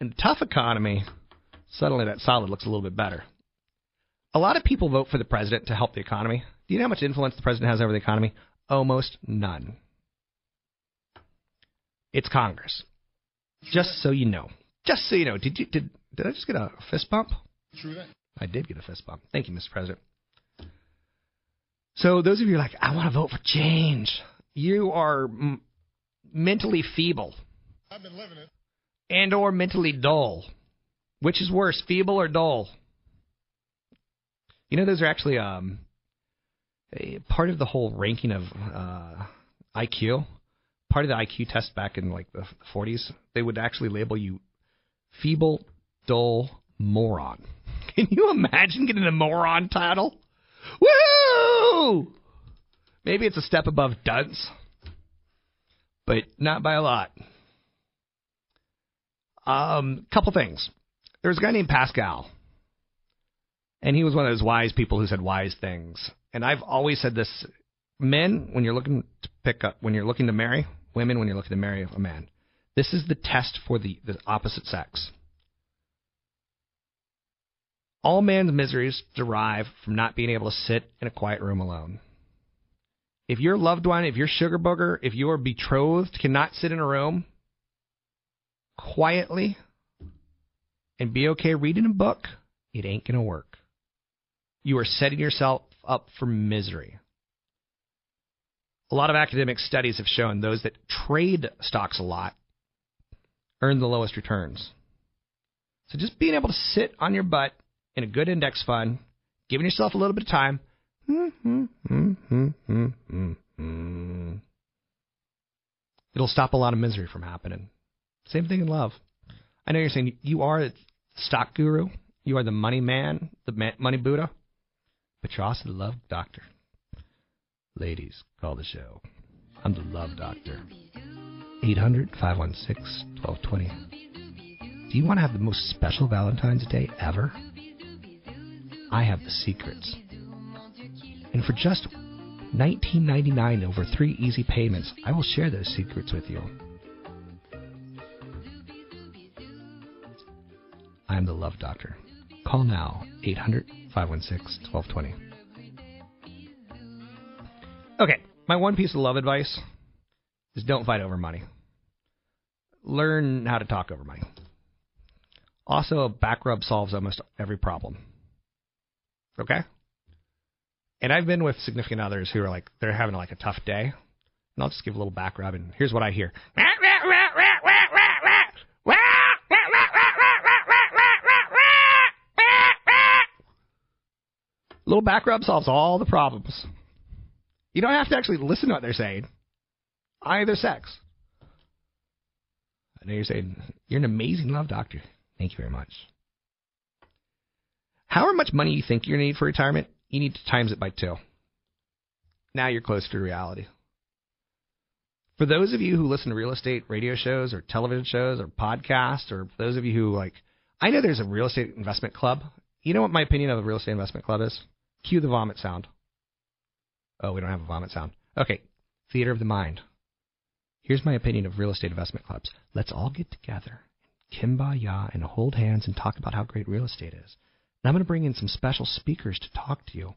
In a tough economy, suddenly that solid looks a little bit better. A lot of people vote for the president to help the economy. Do you know how much influence the president has over the economy? Almost none. It's Congress. Just so you know. Just so you know. Did you did did I just get a fist bump? True that. I did get a fist bump. Thank you, Mr. President. So those of you like, I want to vote for change. You are m- mentally feeble. I've been living it. And or mentally dull. Which is worse, feeble or dull? You know, those are actually um, part of the whole ranking of uh, IQ. Part of the IQ test back in like the 40s, they would actually label you feeble, dull, moron. Can you imagine getting a moron title? Woo! Maybe it's a step above dunce, but not by a lot. Um, couple things. There was a guy named Pascal, and he was one of those wise people who said wise things. And I've always said this: men, when you're looking to pick up, when you're looking to marry, women, when you're looking to marry a man, this is the test for the, the opposite sex. All man's miseries derive from not being able to sit in a quiet room alone. If your loved one, if your sugar booger, if your betrothed cannot sit in a room quietly and be okay reading a book, it ain't going to work. You are setting yourself up for misery. A lot of academic studies have shown those that trade stocks a lot earn the lowest returns. So just being able to sit on your butt in a good index fund, giving yourself a little bit of time, it'll stop a lot of misery from happening. Same thing in love. I know you're saying you are a stock guru, you are the money man, the money Buddha, but you're also the love doctor. Ladies, call the show. I'm the love doctor. 800 516 1220. Do you want to have the most special Valentine's Day ever? I have the secrets. And for just $19.99 over three easy payments, I will share those secrets with you. I am the Love Doctor. Call now 800 516 1220. Okay, my one piece of love advice is don't fight over money. learn how to talk over money. Also, a back rub solves almost every problem. Okay? And I've been with significant others who are like, they're having like a tough day. And I'll just give a little back rub, and here's what I hear. Little back rub solves all the problems. You don't have to actually listen to what they're saying. Either sex. I know you're saying, you're an amazing love doctor. Thank you very much. However much money you think you're going to need for retirement, you need to times it by two. Now you're close to reality. For those of you who listen to real estate radio shows or television shows or podcasts, or those of you who like, I know there's a real estate investment club. You know what my opinion of a real estate investment club is? Cue the vomit sound. Oh, we don't have a vomit sound. Okay, theater of the mind. Here's my opinion of real estate investment clubs. Let's all get together, kimbaya, and hold hands and talk about how great real estate is. And I'm going to bring in some special speakers to talk to you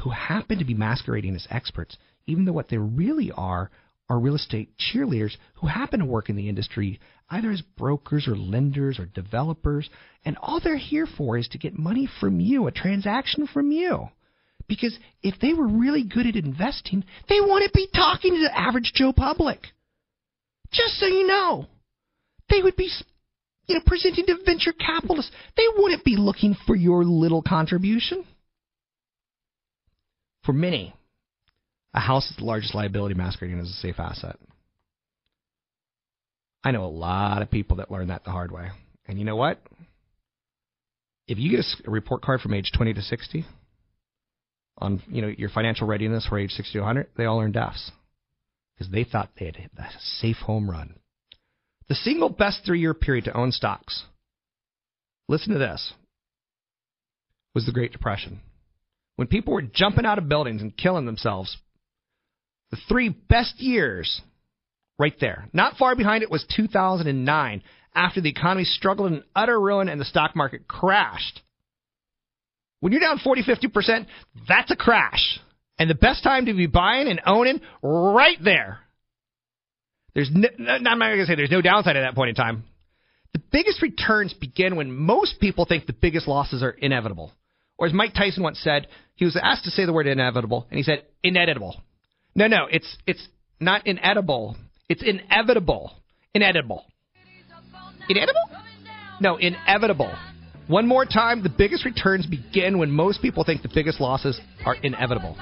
who happen to be masquerading as experts, even though what they really are are real estate cheerleaders who happen to work in the industry either as brokers or lenders or developers. And all they're here for is to get money from you, a transaction from you. Because if they were really good at investing, they wouldn't be talking to the average Joe public. Just so you know, they would be, you know, presenting to venture capitalists. They wouldn't be looking for your little contribution. For many, a house is the largest liability masquerading as a safe asset. I know a lot of people that learned that the hard way. And you know what? If you get a report card from age 20 to 60 on you know your financial readiness for age 60 to 100, they all earned Fs because they thought they had hit a safe home run. The single best three-year period to own stocks. Listen to this. Was the Great Depression when people were jumping out of buildings and killing themselves the three best years, right there. Not far behind it was 2009, after the economy struggled in utter ruin and the stock market crashed. When you're down 40, 50%, that's a crash. And the best time to be buying and owning, right there. There's no, I'm not going to say there's no downside at that point in time. The biggest returns begin when most people think the biggest losses are inevitable. Or as Mike Tyson once said, he was asked to say the word inevitable, and he said inedible. No, no, it's it's not inedible. It's inevitable. Inedible. Inedible? No, inevitable. One more time, the biggest returns begin when most people think the biggest losses are inevitable.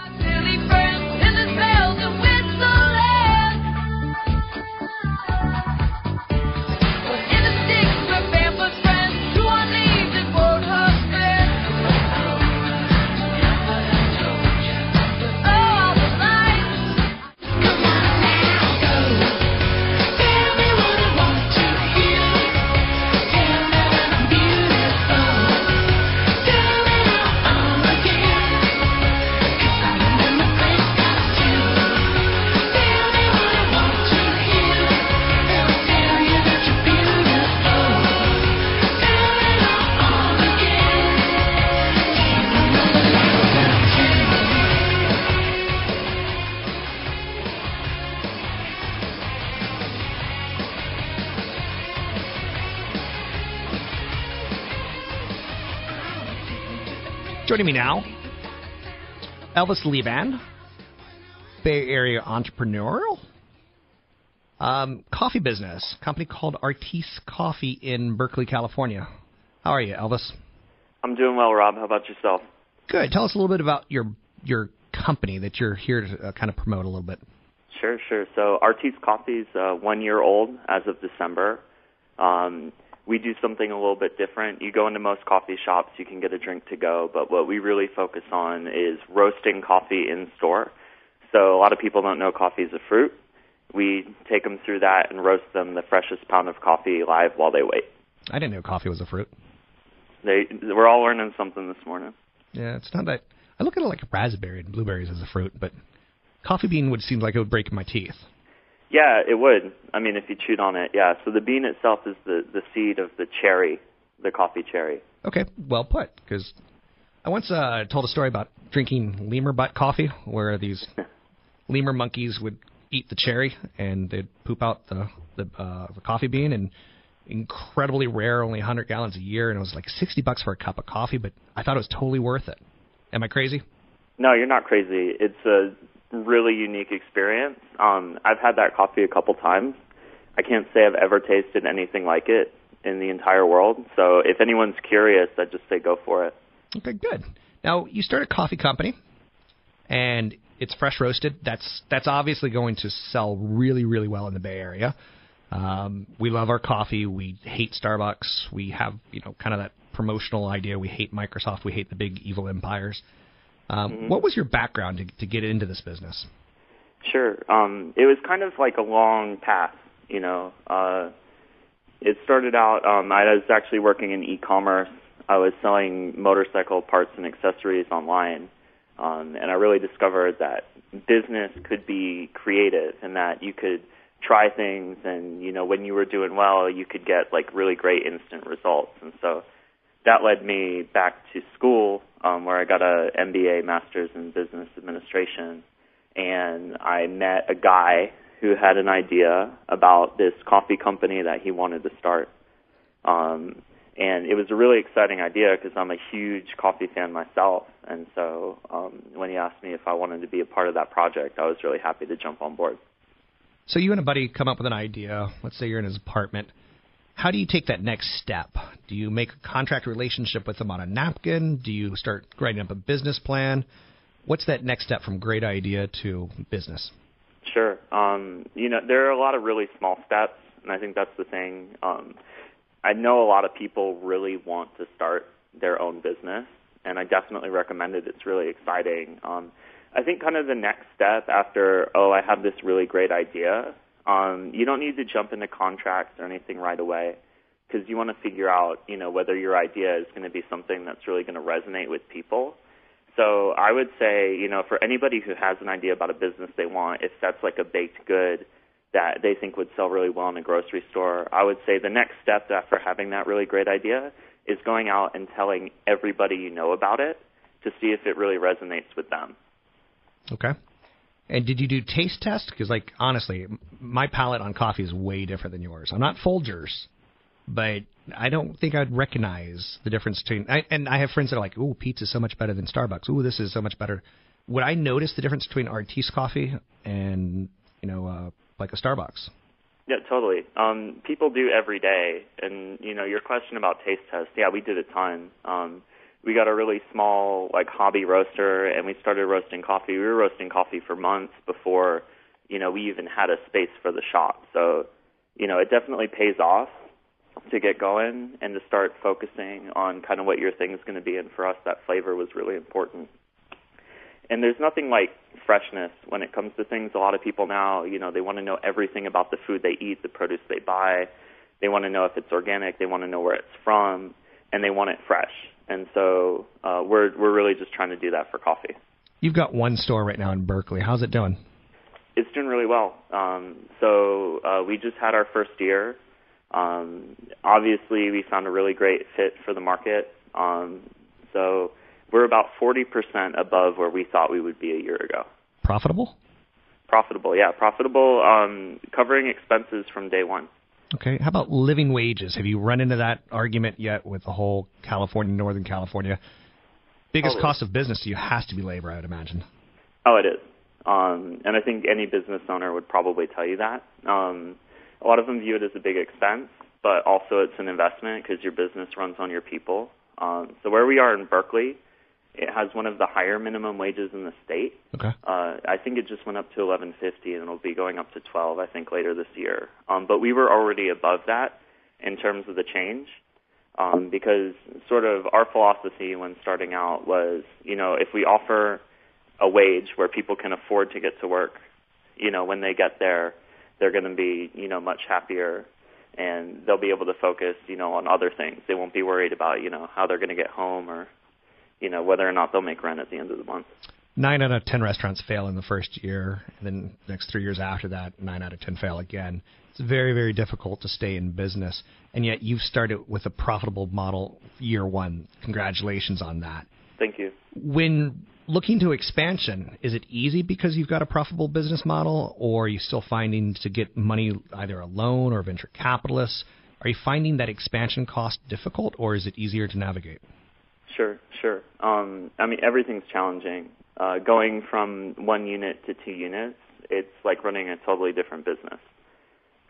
Joining me now, Elvis Levan, Bay Area entrepreneurial, um, coffee business, company called Artis Coffee in Berkeley, California. How are you, Elvis? I'm doing well, Rob. How about yourself? Good. Tell us a little bit about your your company that you're here to uh, kind of promote a little bit. Sure, sure. So Artis Coffee is uh, one year old as of December. Um, we do something a little bit different. You go into most coffee shops, you can get a drink to go, but what we really focus on is roasting coffee in store. So a lot of people don't know coffee is a fruit. We take them through that and roast them the freshest pound of coffee live while they wait. I didn't know coffee was a fruit. They we're all learning something this morning. Yeah, it's not that. I look at it like a raspberry and blueberries as a fruit, but coffee bean would seem like it would break my teeth. Yeah, it would. I mean, if you chewed on it, yeah. So the bean itself is the the seed of the cherry, the coffee cherry. Okay, well put. Because I once uh, told a story about drinking lemur butt coffee, where these lemur monkeys would eat the cherry and they'd poop out the the, uh, the coffee bean and incredibly rare, only 100 gallons a year, and it was like 60 bucks for a cup of coffee. But I thought it was totally worth it. Am I crazy? No, you're not crazy. It's a really unique experience. Um, I've had that coffee a couple times. I can't say I've ever tasted anything like it in the entire world. So if anyone's curious, I'd just say go for it. Okay, good. Now you start a coffee company, and it's fresh roasted. That's that's obviously going to sell really really well in the Bay Area. Um, we love our coffee. We hate Starbucks. We have you know kind of that promotional idea. We hate Microsoft. We hate the big evil empires. Um, Mhm. What was your background to, to get into this business? Sure. Um, it was kind of like a long path, you know. Uh, it started out, um, I was actually working in e-commerce. I was selling motorcycle parts and accessories online. Um, and I really discovered that business could be creative and that you could try things and, you know, when you were doing well, you could get like really great instant results. And so that led me back to school um, where I got a MBA, Master's in Business Administration, and I met a guy who had an idea about this coffee company that he wanted to start. Um, and it was a really exciting idea because I'm a huge coffee fan myself, and so um, when he asked me if I wanted to be a part of that project, I was really happy to jump on board. So you and a buddy come up with an idea. Let's say you're in his apartment. How do you take that next step? Do you make a contract relationship with them on a napkin? Do you start writing up a business plan? What's that next step from great idea to business? Sure. Um, you know, there are a lot of really small steps, and I think that's the thing. Um, I know a lot of people really want to start their own business, and I definitely recommend it. It's really exciting. Um, I think kind of the next step after, oh, I have this really great idea, um, you don't need to jump into contracts or anything right away because you want to figure out, you know, whether your idea is going to be something that's really going to resonate with people. So I would say, you know, for anybody who has an idea about a business they want, if that's like a baked good that they think would sell really well in a grocery store, I would say the next step after having that really great idea is going out and telling everybody you know about it to see if it really resonates with them. Okay. And did you do taste tests? Because, like, honestly, my palate on coffee is way different than yours. I'm not Folgers, but I don't think I'd recognize the difference between. I, and I have friends that are like, "Ooh, pizza's so much better than Starbucks. Ooh, this is so much better." Would I notice the difference between Artis coffee and you know, uh, like a Starbucks? Yeah, totally. Um, people do every day, and you know your question about taste tests. Yeah, we did a ton. Um, we got a really small like hobby roaster, and we started roasting coffee. We were roasting coffee for months before you know we even had a space for the shop. So you know it definitely pays off to get going and to start focusing on kind of what your thing is going to be. And for us, that flavor was really important. And there's nothing like freshness when it comes to things. A lot of people now, you know, they want to know everything about the food they eat, the produce they buy. They want to know if it's organic. They want to know where it's from, and they want it fresh. And so uh, we're we're really just trying to do that for coffee. You've got one store right now in Berkeley. How's it doing? It's doing really well. Um, so uh, we just had our first year. Um, obviously, we found a really great fit for the market. Um, so we're about 40% above where we thought we would be a year ago. Profitable? Profitable, yeah, profitable. Um, covering expenses from day one. Okay. How about living wages? Have you run into that argument yet with the whole California, Northern California? Biggest Totally. cost of business to you has to be labor, I would imagine. Oh, it is. Um, and I think any business owner would probably tell you that. Um, a lot of them view it as a big expense, but also it's an investment because your business runs on your people. Um, so where we are in Berkeley, it has one of the higher minimum wages in the state. Okay. Uh, I think it just went up to 11.50, and it'll be going up to 12, I think, later this year. Um, but we were already above that in terms of the change, um, because sort of our philosophy when starting out was, you know, if we offer a wage where people can afford to get to work, you know, when they get there, they're going to be, you know, much happier and they'll be able to focus, you know, on other things. They won't be worried about, you know, how they're going to get home or, you know, whether or not they'll make rent at the end of the month. Nine out of ten restaurants fail in the first year, and then next three years after that, nine out of ten fail again. It's very, very difficult to stay in business, and yet you've started with a profitable model year one. Congratulations on that. Thank you. When looking to expansion, is it easy because you've got a profitable business model, or are you still finding to get money either a loan or venture capitalists? Are you finding that expansion cost difficult, or is it easier to navigate? Sure, sure. Um, I mean, everything's challenging. Uh, going from one unit to two units, it's like running a totally different business.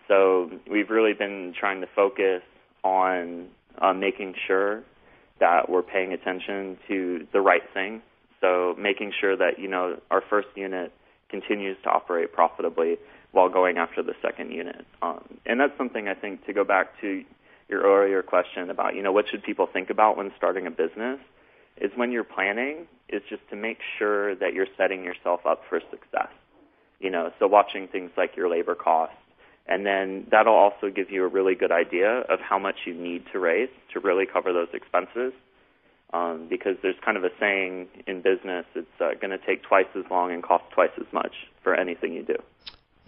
So we've really been trying to focus on uh, making sure that we're paying attention to the right thing. So making sure that you know our first unit continues to operate profitably while going after the second unit. Um, and that's something I think to go back to your earlier question about you know what should people think about when starting a business is when you're planning is just to make sure that you're setting yourself up for success. You know, so watching things like your labor costs and then that'll also give you a really good idea of how much you need to raise to really cover those expenses. Um, because there's kind of a saying in business, it's uh, going to take twice as long and cost twice as much for anything you do.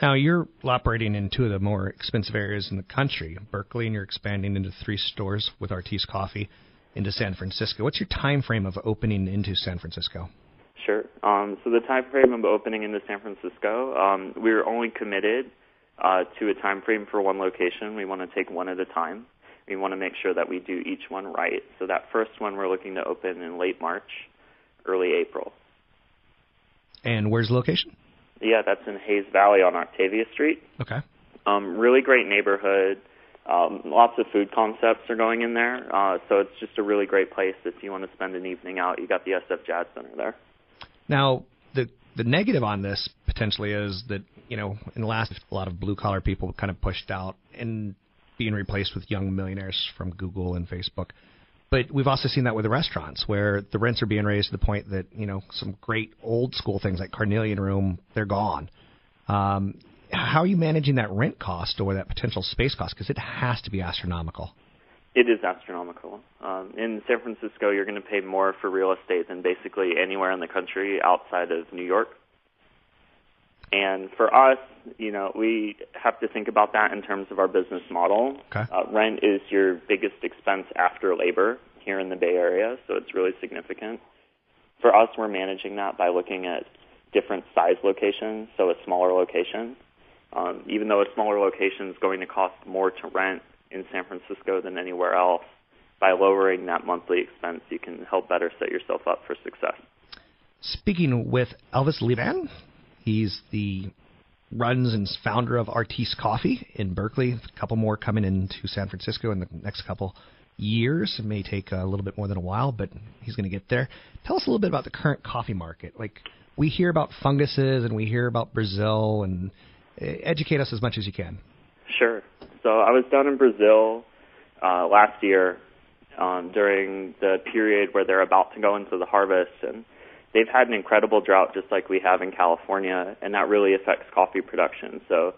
Now you're operating in two of the more expensive areas in the country, Berkeley, and you're expanding into three stores with Artis Coffee into San Francisco. What's your time frame of opening into San Francisco? Sure. Um, so the time frame of opening into San Francisco, um, we're only committed uh, to a time frame for one location. We want to take one at a time. We want to make sure that we do each one right. So that first one we're looking to open in late March, early April. And where's the location? Yeah, that's in Hayes Valley on Octavia Street. Okay. Um, really great neighborhood. Um, lots of food concepts are going in there, uh, so it's just a really great place if you want to spend an evening out. You got the SF Jazz Center there. Now, the the negative on this potentially is that you know in the last a lot of blue collar people kind of pushed out and being replaced with young millionaires from Google and Facebook. But we've also seen that with the restaurants where the rents are being raised to the point that you know some great old school things like Carnelian Room they're gone. Um, how are you managing that rent cost or that potential space cost? Because it has to be astronomical. It is astronomical. Um, in San Francisco, you're going to pay more for real estate than basically anywhere in the country outside of New York. And for us, you know, we have to think about that in terms of our business model. Okay. Uh, rent is your biggest expense after labor here in the Bay Area, so it's really significant. For us, we're managing that by looking at different size locations, so a smaller location. Um, even though a smaller location is going to cost more to rent in San Francisco than anywhere else, by lowering that monthly expense, you can help better set yourself up for success. Speaking with Elvis Levan, he's the runs and founder of Artis Coffee in Berkeley. A couple more coming into San Francisco in the next couple years. It may take a little bit more than a while, but he's going to get there. Tell us a little bit about the current coffee market. Like we hear about funguses and we hear about Brazil, and eh, educate us as much as you can. Sure. So I was down in Brazil uh, last year um, during the period where they're about to go into the harvest, and they've had an incredible drought just like we have in California, and that really affects coffee production. So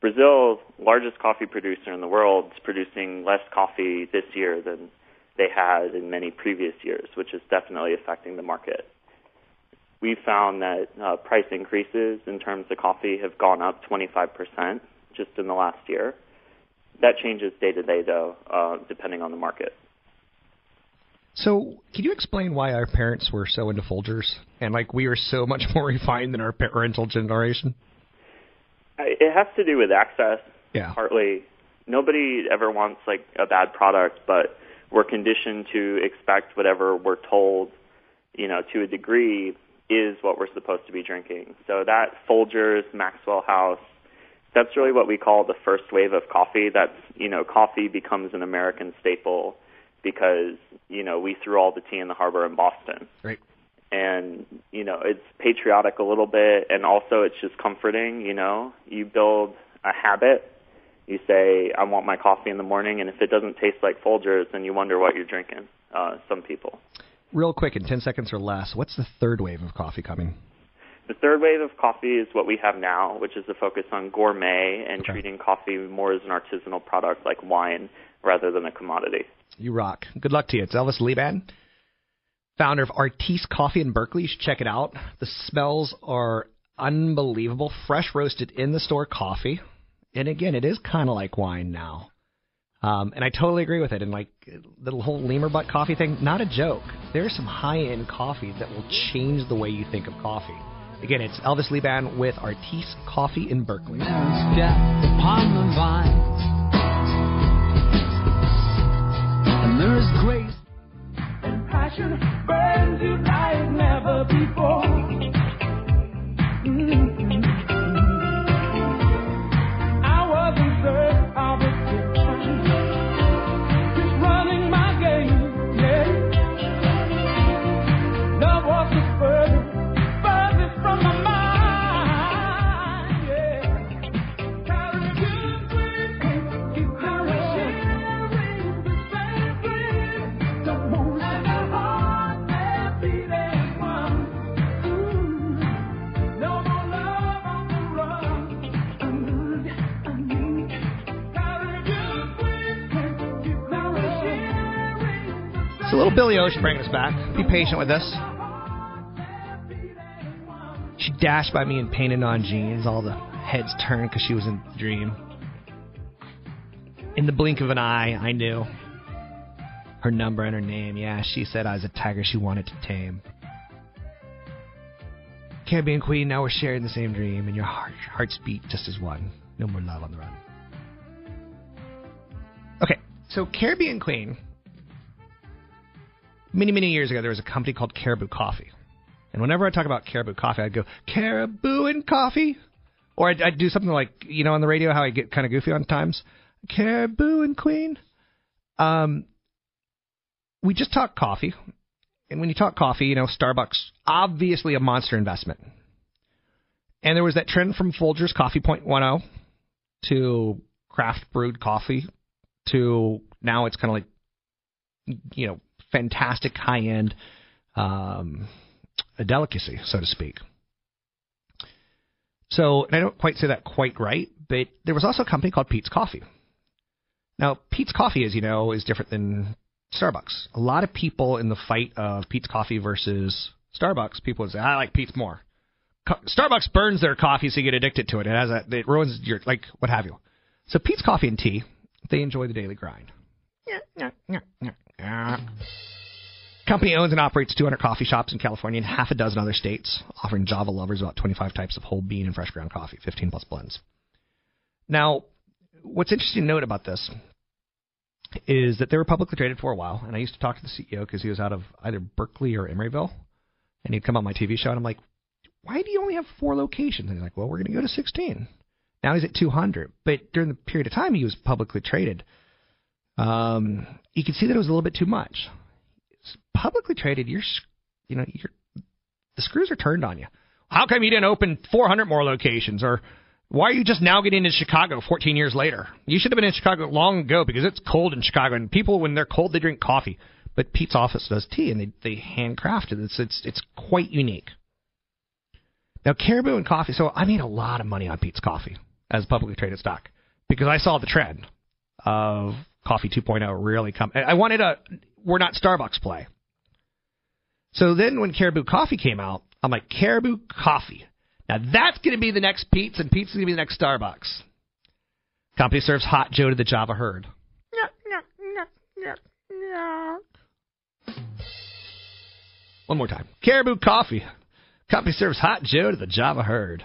Brazil, largest coffee producer in the world, is producing less coffee this year than they had in many previous years, which is definitely affecting the market. We found that uh, price increases in terms of coffee have gone up 25% just in the last year. That changes day to day, though, uh, depending on the market. So, can you explain why our parents were so into Folgers and like we are so much more refined than our parental generation? It has to do with access. Yeah. Partly, nobody ever wants like a bad product, but we're conditioned to expect whatever we're told, you know, to a degree is what we're supposed to be drinking. So that Folgers, Maxwell House, that's really what we call the first wave of coffee. That's you know, coffee becomes an American staple because you know we threw all the tea in the harbor in Boston. Right. And you know it's patriotic a little bit, and also it's just comforting. You know, you build a habit. You say, "I want my coffee in the morning," and if it doesn't taste like Folgers, then you wonder what you're drinking. Uh, some people. Real quick, in ten seconds or less, what's the third wave of coffee coming? The third wave of coffee is what we have now, which is the focus on gourmet and Okay. treating coffee more as an artisanal product like wine rather than a commodity. You rock. Good luck to you. It's Elvis Leban, founder of Artis Coffee in Berkeley. You should check it out. The smells are unbelievable. Fresh roasted in the store coffee. And again, it is kind of like wine now. Um, and I totally agree with it. And like the whole lemur butt coffee thing, not a joke. There's some high end coffee that will change the way you think of coffee. Again, it's Elvis Liban with Artis Coffee in Berkeley. Upon the vine. And there is grace and passion burns you like never before. Mm-hmm. Sharing. So little Billy Ocean bringing us back. Be patient with us. She dashed by me in painted on jeans. All the heads turned because she was in the dream. In the blink of an eye, I knew her number and her name. Yeah, she said I was a tiger she wanted to tame. Caribbean Queen, now we're sharing the same dream, and your heart, hearts beat just as one. No more love on the run. Okay, so Caribbean Queen many, many years ago, there was a company called Caribou Coffee. And whenever I talk about Caribou Coffee, I'd go, Caribou and Coffee? Or I'd, I'd do something like, you know, on the radio, how I get kind of goofy on times. Caribou and Queen. Um, we just talk coffee. And when you talk coffee, you know, Starbucks, obviously a monster investment. And there was that trend from Folgers Coffee Point 1.0 to craft brewed coffee to now it's kind of like, you know, fantastic high end um, delicacy, so to speak. So and I don't quite say that quite right, but there was also a company called Peet's Coffee. Now, Peet's Coffee, as you know, is different than Starbucks. A lot of people in the fight of Peet's Coffee versus Starbucks, people would say, "I like Peet's more." Starbucks burns their coffee, so you get addicted to it. It has a, it ruins your like what have you. So Peet's Coffee and Tea, they enjoy the daily grind. Company owns and operates 200 coffee shops in California and half a dozen other states, offering Java lovers about 25 types of whole bean and fresh ground coffee, 15 plus blends. Now, what's interesting to note about this is that they were publicly traded for a while, and I used to talk to the CEO because he was out of either Berkeley or Emeryville, and he'd come on my TV show, and I'm like, why do you only have four locations? And he's like, well, we're going to go to 16. Now he's at 200, but during the period of time he was publicly traded, um, you could see that it was a little bit too much. It's publicly traded, you're, you know, you're, the screws are turned on you. How come you didn't open 400 more locations? Or why are you just now getting into Chicago 14 years later? You should have been in Chicago long ago because it's cold in Chicago, and people, when they're cold, they drink coffee. But Peet's office does tea, and they they handcraft it. It's it's it's quite unique. Now, Caribou and coffee. So I made a lot of money on Peet's Coffee as publicly traded stock because I saw the trend of Coffee 2.0 really come. I wanted a we're not Starbucks play. So then when Caribou Coffee came out, I'm like Caribou Coffee. Now that's going to be the next Peet's, and Peet's going to be the next Starbucks. Company serves hot Joe to the Java herd. One more time. Caribou Coffee. Company serves hot Joe to the Java herd.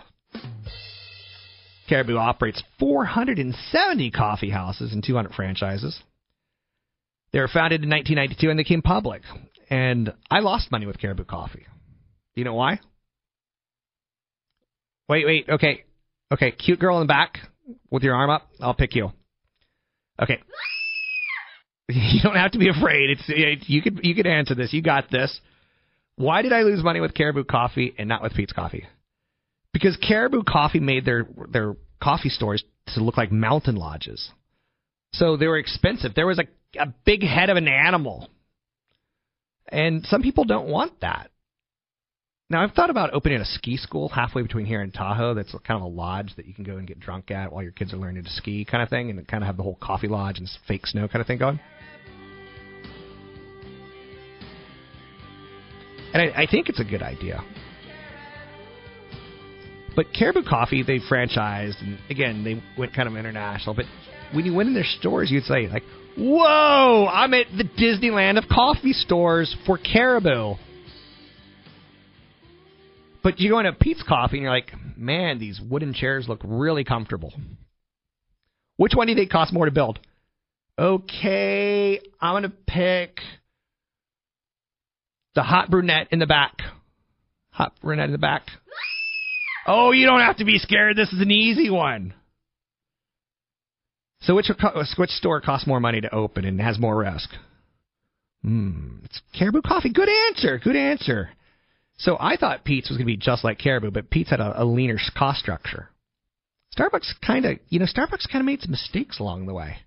Caribou operates 470 coffee houses and 200 franchises. They were founded in 1992 and they came public. And I lost money with Caribou Coffee. You know why? Wait, wait. Okay. Okay. Cute girl in the back with your arm up. I'll pick you. Okay. You don't have to be afraid. It's you could you could answer this. You got this. Why did I lose money with Caribou Coffee and not with Peet's Coffee? Because Caribou Coffee made their their coffee stores to look like mountain lodges. So they were expensive. There was a a big head of an animal. And some people don't want that. Now, I've thought about opening a ski school halfway between here and Tahoe that's kind of a lodge that you can go and get drunk at while your kids are learning to ski, kind of thing, and kind of have the whole coffee lodge and fake snow kind of thing going. And I, I think it's a good idea. But Caribou Coffee, they franchised, and again, they went kind of international. But when you went in their stores, you'd say like, "Whoa, I'm at the Disneyland of coffee stores for Caribou." But you go into Peet's Coffee and you're like, "Man, these wooden chairs look really comfortable." Which one do you think costs more to build? Okay, I'm gonna pick the hot brunette in the back. Hot brunette in the back. Oh, you don't have to be scared. This is an easy one. So which which store costs more money to open and has more risk? Hmm, it's Caribou Coffee. Good answer. Good answer. So I thought Peet's was going to be just like Caribou, but Peet's had a, a leaner cost structure. Starbucks kind of, you know, Starbucks kind of made some mistakes along the way.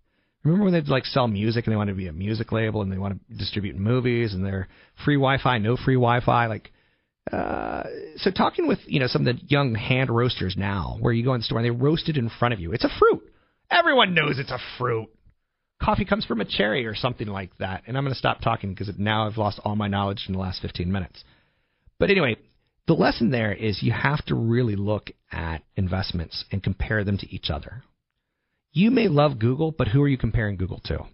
Remember when they'd like sell music and they wanted to be a music label and they want to distribute movies and they're free Wi-Fi, no free Wi-Fi, like. Uh, so talking with you know some of the young hand roasters now, where you go in the store and they roast it in front of you. It's a fruit. Everyone knows it's a fruit. Coffee comes from a cherry or something like that. And I'm going to stop talking because now I've lost all my knowledge in the last 15 minutes. But anyway, the lesson there is you have to really look at investments and compare them to each other. You may love Google, but who are you comparing Google to?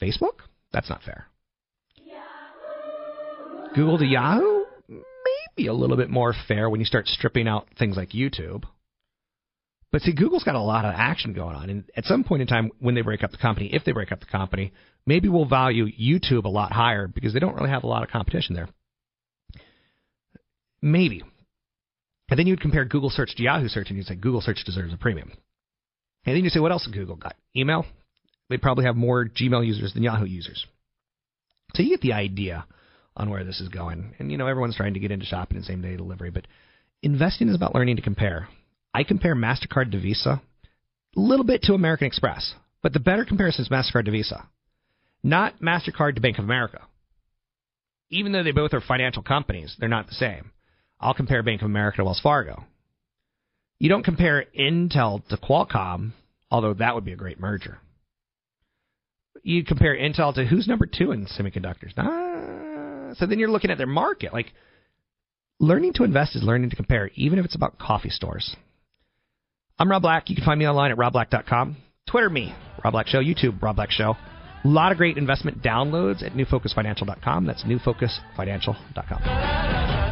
Facebook? That's not fair. Google to Yahoo? Maybe a little bit more fair when you start stripping out things like YouTube. But see, Google's got a lot of action going on. And at some point in time, when they break up the company, if they break up the company, maybe we'll value YouTube a lot higher because they don't really have a lot of competition there. Maybe. And then you'd compare Google search to Yahoo search and you'd say Google search deserves a premium. And then you say, what else has Google got? Email? They probably have more Gmail users than Yahoo users. So you get the idea on where this is going. And, you know, everyone's trying to get into shopping and same day delivery, but investing is about learning to compare. I compare MasterCard to Visa a little bit to American Express, but the better comparison is MasterCard to Visa, not MasterCard to Bank of America. Even though they both are financial companies, they're not the same. I'll compare Bank of America to Wells Fargo. You don't compare Intel to Qualcomm, although that would be a great merger. You compare Intel to who's number two in semiconductors? Ah, so then you're looking at their market. Like, learning to invest is learning to compare, even if it's about coffee stores. I'm Rob Black. You can find me online at robblack.com. Twitter me, Rob Black Show. YouTube, Rob Black Show. A lot of great investment downloads at newfocusfinancial.com. That's newfocusfinancial.com.